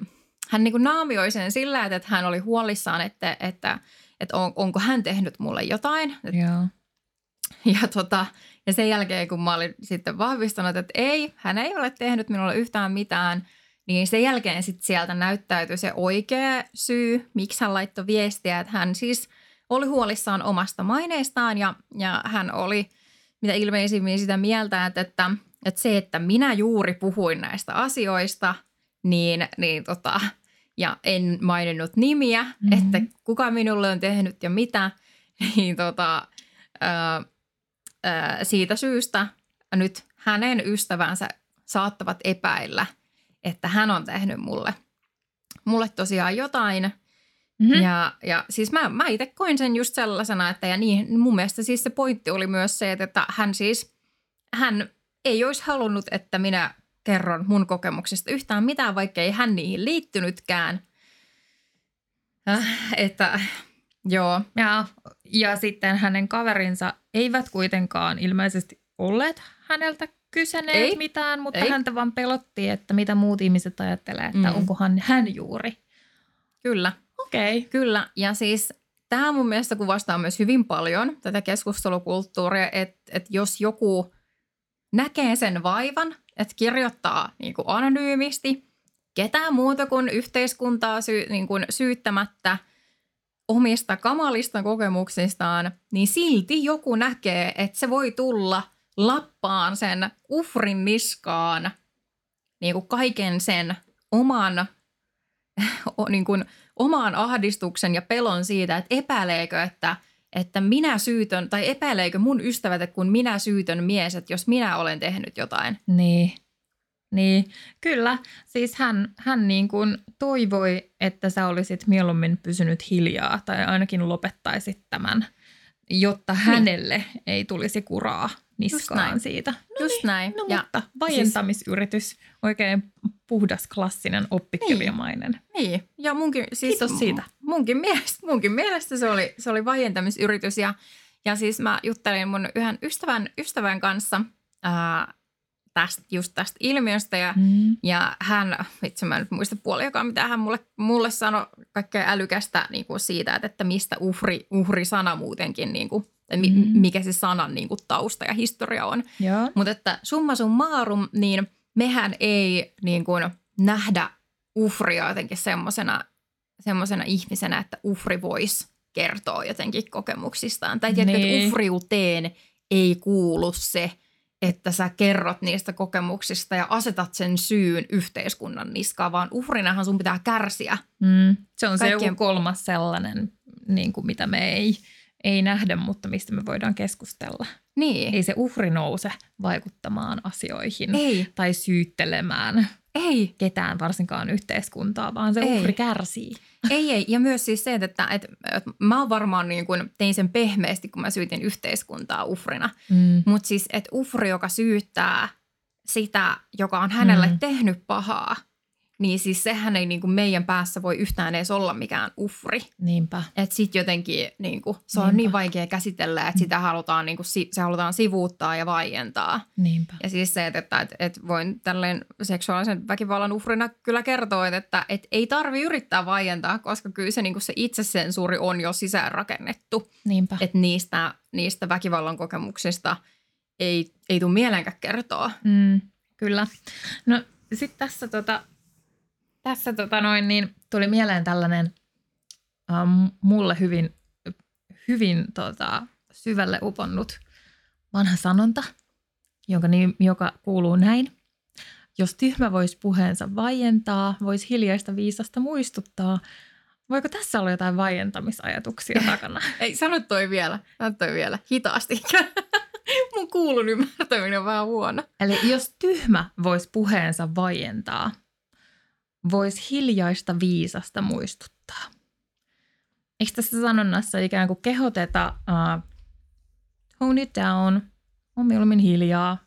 hän niin kuin naamioi sen sillä, että hän oli huolissaan, että, että, että on, onko hän tehnyt mulle jotain.
Joo.
ja, tota, ja sen jälkeen, kun mä olin sitten vahvistanut, että ei, hän ei ole tehnyt minulle yhtään mitään, niin sen jälkeen sitten sieltä näyttäytyi se oikea syy, miksi hän laittoi viestiä, että hän siis oli huolissaan omasta maineestaan ja, ja hän oli mitä ilmeisimmin sitä mieltä, että, että, että se, että minä juuri puhuin näistä asioista, niin, niin tota, ja en maininnut nimiä,
Mhm.
mm-hmm. että kuka minulle on tehnyt ja mitä, niin tota, ää, ää, siitä syystä nyt hänen ystävänsä saattavat epäillä, että hän on tehnyt mulle, mulle tosiaan jotain.
Mm-hmm.
Ja, ja siis mä, mä itse koin sen just sellaisena, että ja niin, mun mielestä siis se pointti oli myös se, että hän siis, hän ei olisi halunnut, että minä kerron mun kokemuksista yhtään mitään, vaikka ei hän niihin liittynytkään. Äh, että joo,
Ja, ja sitten hänen kaverinsa eivät kuitenkaan ilmeisesti olleet häneltä kysyneet
Ei.
mitään, mutta
Ei.
häntä vaan pelotti, että mitä muut ihmiset ajattelee, että
mm.
onkohan hän juuri.
kyllä.
Okei. Okay.
Kyllä, ja siis tämä mun mielestä kuvastaa myös hyvin paljon tätä keskustelukulttuuria, että, että jos joku näkee sen vaivan, että kirjoittaa niin kuin anonyymisti ketään muuta kuin yhteiskuntaa sy, niin kuin syyttämättä omista kamalista kokemuksistaan, niin silti joku näkee, että se voi tulla lappaan sen uhrin niskaan niin kuin kaiken sen oman niin kuin omaan ahdistuksen ja pelon siitä, että epäileekö, että, että minä syytön, tai epäileekö mun ystävät, että kun minä syytön mies, että jos minä olen tehnyt jotain.
Niin. Niin, kyllä. Siis hän, hän niin kuin toivoi, että sä olisit mieluummin pysynyt hiljaa tai ainakin lopettaisit tämän, jotta hänelle ei tulisi kuraa niskaan
näin.
siitä. No
Just
niin,
näin.
No
Ja
mutta vaientamisyritys, oikein puhdas, klassinen, oppikirjamainen.
Niin, ja munkin, siis
Kiitos siitä.
Munkin mielestä, munkin mielestä se oli, se oli vaientamisyritys ja, ja siis mä juttelin mun yhden ystävän, ystävän kanssa ää, tästä, just tästä ilmiöstä ja,
Mm.
ja hän, itse mä en nyt muista puoliakaan, mitä hän mulle, mulle sanoi kaikkea älykästä niin kuin siitä, että, että mistä uhri, uhri-sana muutenkin, niin kuin, mi,
Mm.
mikä se sanan niin kuin tausta ja historia on.
Joo.
Mutta että summa summarum, niin mehän ei niin kuin nähdä uhria jotenkin semmoisena semmosena ihmisenä, että uhri voisi kertoa jotenkin kokemuksistaan. Tai tiedätkö,
Niin.
että uhriuteen ei kuulu se, että sä kerrot niistä kokemuksista ja asetat sen syyn yhteiskunnan niskaan, vaan uhrinahan sun pitää kärsiä.
Mm. Se on se
Kaikkien-
joku kolmas sellainen, niin kuin mitä me ei, ei nähdä, mutta mistä me voidaan keskustella.
Niin.
Ei se uhri nouse vaikuttamaan asioihin
Ei,
tai syyttelemään
ei.
ketään, varsinkaan yhteiskuntaa, vaan se
Ei.
uhri kärsii.
Ei, ei. Ja myös siis se, että, että, että mä varmaan niin kuin, tein sen pehmeästi, kun mä syytin yhteiskuntaa uhrina.
Mm.
Mutta siis, että uhri, joka syyttää sitä, joka on hänelle
mm.
tehnyt pahaa, niin siis sehän ei niin kuin meidän päässä voi yhtään edes olla mikään uhri.
Niinpä.
Että sit jotenkin niin kuin, se on
Niinpä.
niin vaikea käsitellä, että sitä halutaan, niin kuin, si- se halutaan sivuuttaa ja vaientaa.
Niinpä.
Ja siis se, että, että, että, että voin tälleen seksuaalisen väkivallan uhrina kyllä kertoa, että, että, että ei tarvi yrittää vaientaa, koska kyllä se, niin kuin se itsesensuuri on jo sisäänrakennettu.
Niinpä.
Että niistä, niistä väkivallan kokemuksista ei, ei tule mielenkään kertoa.
Mm, kyllä. No sitten tässä, tota, tässä tota noin, niin tuli mieleen tällainen ähm, mulle hyvin, hyvin tota, syvälle uponnut vanha sanonta, jonka, nim, joka kuuluu näin. Jos tyhmä voisi puheensa vaientaa, voisi hiljaista viisasta muistuttaa. Voiko tässä olla jotain vaientamisajatuksia takana?
Ei, sano toi vielä. Sano toi vielä. Hitaasti. Mun kuulun ymmärtäminen on vähän huono.
Eli jos tyhmä voisi puheensa vaientaa, voisi hiljaista viisasta muistuttaa. Eikö tässä sanonnassa ikään kuin kehoteta uh, tone it down, on mieluummin hiljaa,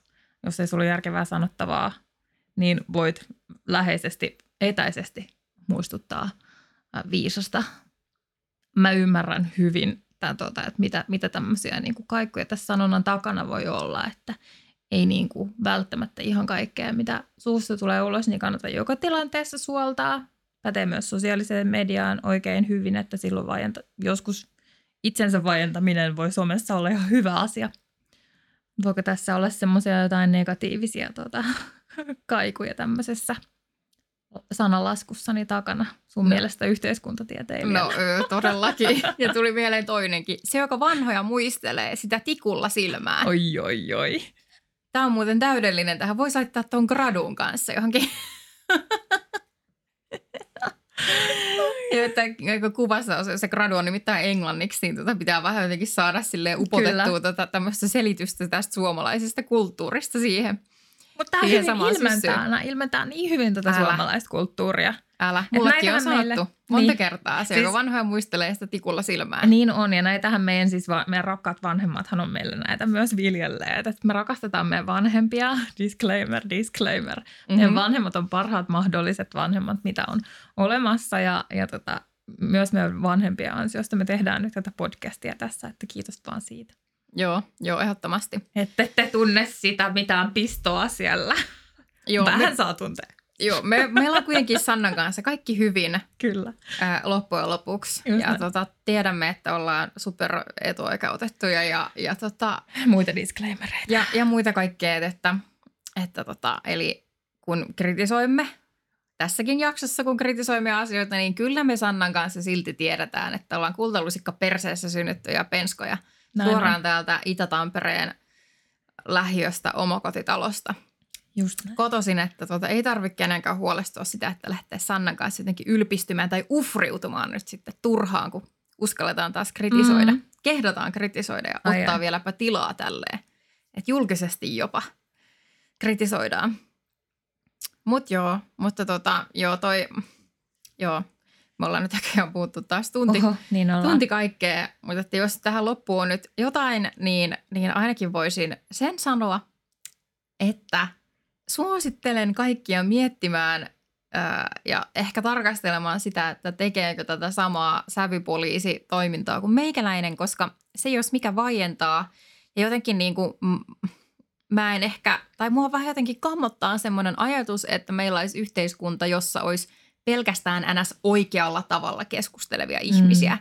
jos ei sulla järkevää sanottavaa, niin voit läheisesti, etäisesti muistuttaa uh, viisasta. Mä ymmärrän hyvin, tämän, tota, että mitä, mitä tämmöisiä niin kuin kaikkuja tässä sanonnan takana voi olla, että ei niin kuin välttämättä ihan kaikkea, mitä suusta tulee ulos, niin kannata joka tilanteessa suoltaa. Pätee myös sosiaaliseen mediaan oikein hyvin, että silloin vaienta, joskus itsensä vaientaminen voi somessa olla ihan hyvä asia. Voiko tässä olla semmoisia jotain negatiivisia tota, kaikuja tämmöisessä sanalaskussani takana sun
No.
mielestä yhteiskuntatieteilijänä?
No ö, todellakin. Ja tuli mieleen toinenkin. Se, joka vanhoja muistelee, sitä tikulla silmää.
Oi, oi, oi.
Tämä on muuten täydellinen. Tähän voisi laittaa tuon gradun kanssa johonkin. Ja että kun kuvassa on se, se gradu on nimittäin englanniksi, niin tota pitää vähän jotenkin saada sille upotettua tota, tämmöistä selitystä tästä suomalaisesta kulttuurista siihen.
Mutta tämä hyvin ilmentää, ilmentää niin hyvin tätä
Älä.
suomalaista kulttuuria.
Älä, mullekin on sanottu
meille-
monta
niin.
kertaa. Se,
Siis-
joka vanhoja muistelee sitä tikulla silmää.
Niin on, ja näitähän meidän siis, va- meidän rakkaat vanhemmathan on meille näitä myös viljelleet, että me rakastetaan meidän vanhempia, disclaimer, disclaimer. Mm-hmm. Meidän vanhemmat on parhaat mahdolliset vanhemmat, mitä on olemassa, ja, ja tota, myös meidän vanhempien ansiosta me tehdään nyt tätä podcastia tässä, että kiitos vaan siitä.
Joo, joo, ehdottomasti.
Että ette tunne sitä mitään pistoa siellä.
Joo,
Vähän
me,
saa tuntea.
Joo me, meillä on kuitenkin Sannan kanssa kaikki hyvin
Kyllä.
ää, loppujen lopuksi.
Just
ja
näin.
tota, tiedämme, että ollaan super etuoikeutettuja ja, ja, tota,
Muita disclaimereita.
ja, ja muita kaikkea, että, että tota, eli kun kritisoimme tässäkin jaksossa, kun kritisoimme asioita, niin kyllä me Sannan kanssa silti tiedetään, että ollaan kultalusikka perseessä synnyttyjä penskoja
Näin
suoraan
on.
täältä Itä-Tampereen lähiöstä omakotitalosta.
Just näin.
Kotosin, että tota, ei tarvitse kenenkään huolestua sitä, että lähtee Sannan kanssa jotenkin ylpistymään tai ufriutumaan nyt sitten turhaan, kun uskalletaan taas kritisoida.
Mm.
kehdataan kritisoida ja
Ai
ottaa
ai.
vieläpä tilaa tälleen. Että julkisesti jopa kritisoidaan. Mut joo, mutta tota, joo toi, joo, me ollaan nyt näköjään puhuttu taas tunti,
Oho, niin ollaan.
tunti kaikkea, mutta että jos tähän loppuun on nyt jotain, niin, niin ainakin voisin sen sanoa, että suosittelen kaikkia miettimään ää, ja ehkä tarkastelemaan sitä, että tekeekö tätä samaa sävypoliisi-toimintaa kuin meikäläinen, koska se jos mikä vaientaa ja jotenkin niin kuin, mm, mä en ehkä, tai mua vähän jotenkin kammottaa semmoinen ajatus, että meillä olisi yhteiskunta, jossa olisi pelkästään ns. oikealla tavalla keskustelevia ihmisiä. Mm.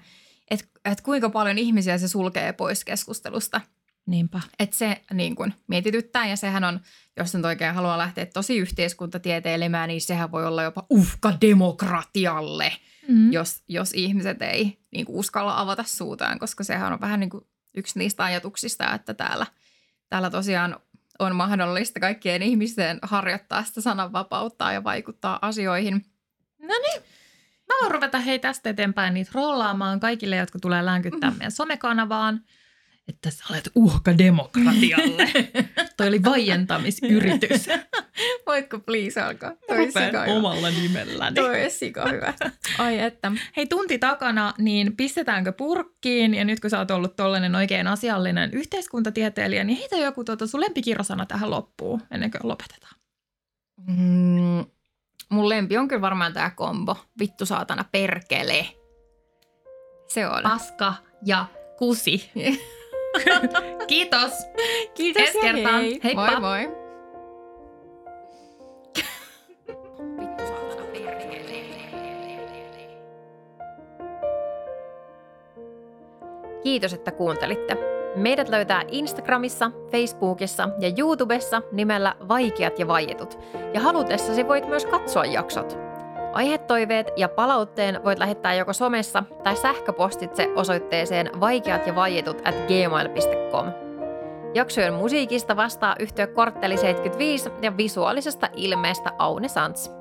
Että et kuinka paljon ihmisiä se sulkee pois keskustelusta.
Niinpä.
Että se niin kun, mietityttää ja sehän on, jos nyt oikein haluaa lähteä tosi yhteiskuntatieteilemään, niin sehän voi olla jopa uhka demokratialle,
Mm.
jos, jos ihmiset ei niin kuin uskalla avata suutaan, koska sehän on vähän niin kuin yksi niistä ajatuksista, että täällä, täällä tosiaan on mahdollista kaikkien ihmisten harjoittaa sitä sananvapautta ja vaikuttaa asioihin.
Mä voin ruveta hei tästä eteenpäin niitä rollaamaan kaikille, jotka tulee länkyttää meidän somekanavaan, että sä olet uhka demokratialle. Toi oli vaientamisyritys.
Voitko please alkaa? Toi
Rupean
hyvä.
omalla nimelläni.
Toi on sika hyvä. Ai että.
Hei, tunti takana, niin pistetäänkö purkkiin? Ja nyt kun sä oot ollut tollainen oikein asiallinen yhteiskuntatieteilijä, niin heitä joku tuota sun lempikirrosana tähän loppuun, ennen kuin lopetetaan.
Mm, mun lempi on kyllä varmaan tää kombo. Vittu saatana perkele. Se on.
Paska ja kusi. Kiitos.
Kiitos
ensi
ja
kertaan.
hei.
Heippa.
Moi moi.
Kiitos, että kuuntelitte. Meidät löytää Instagramissa, Facebookissa ja YouTubessa nimellä Vaikeat ja vaietut. Ja halutessasi voit myös katsoa jaksot. Aihetoiveet ja palautteen voit lähettää joko somessa tai sähköpostitse osoitteeseen vaikeat ja vaietut at gmail.com. Jaksojen musiikista vastaa yhtiö Kortteli 75 ja visuaalisesta ilmeestä Aune Sants.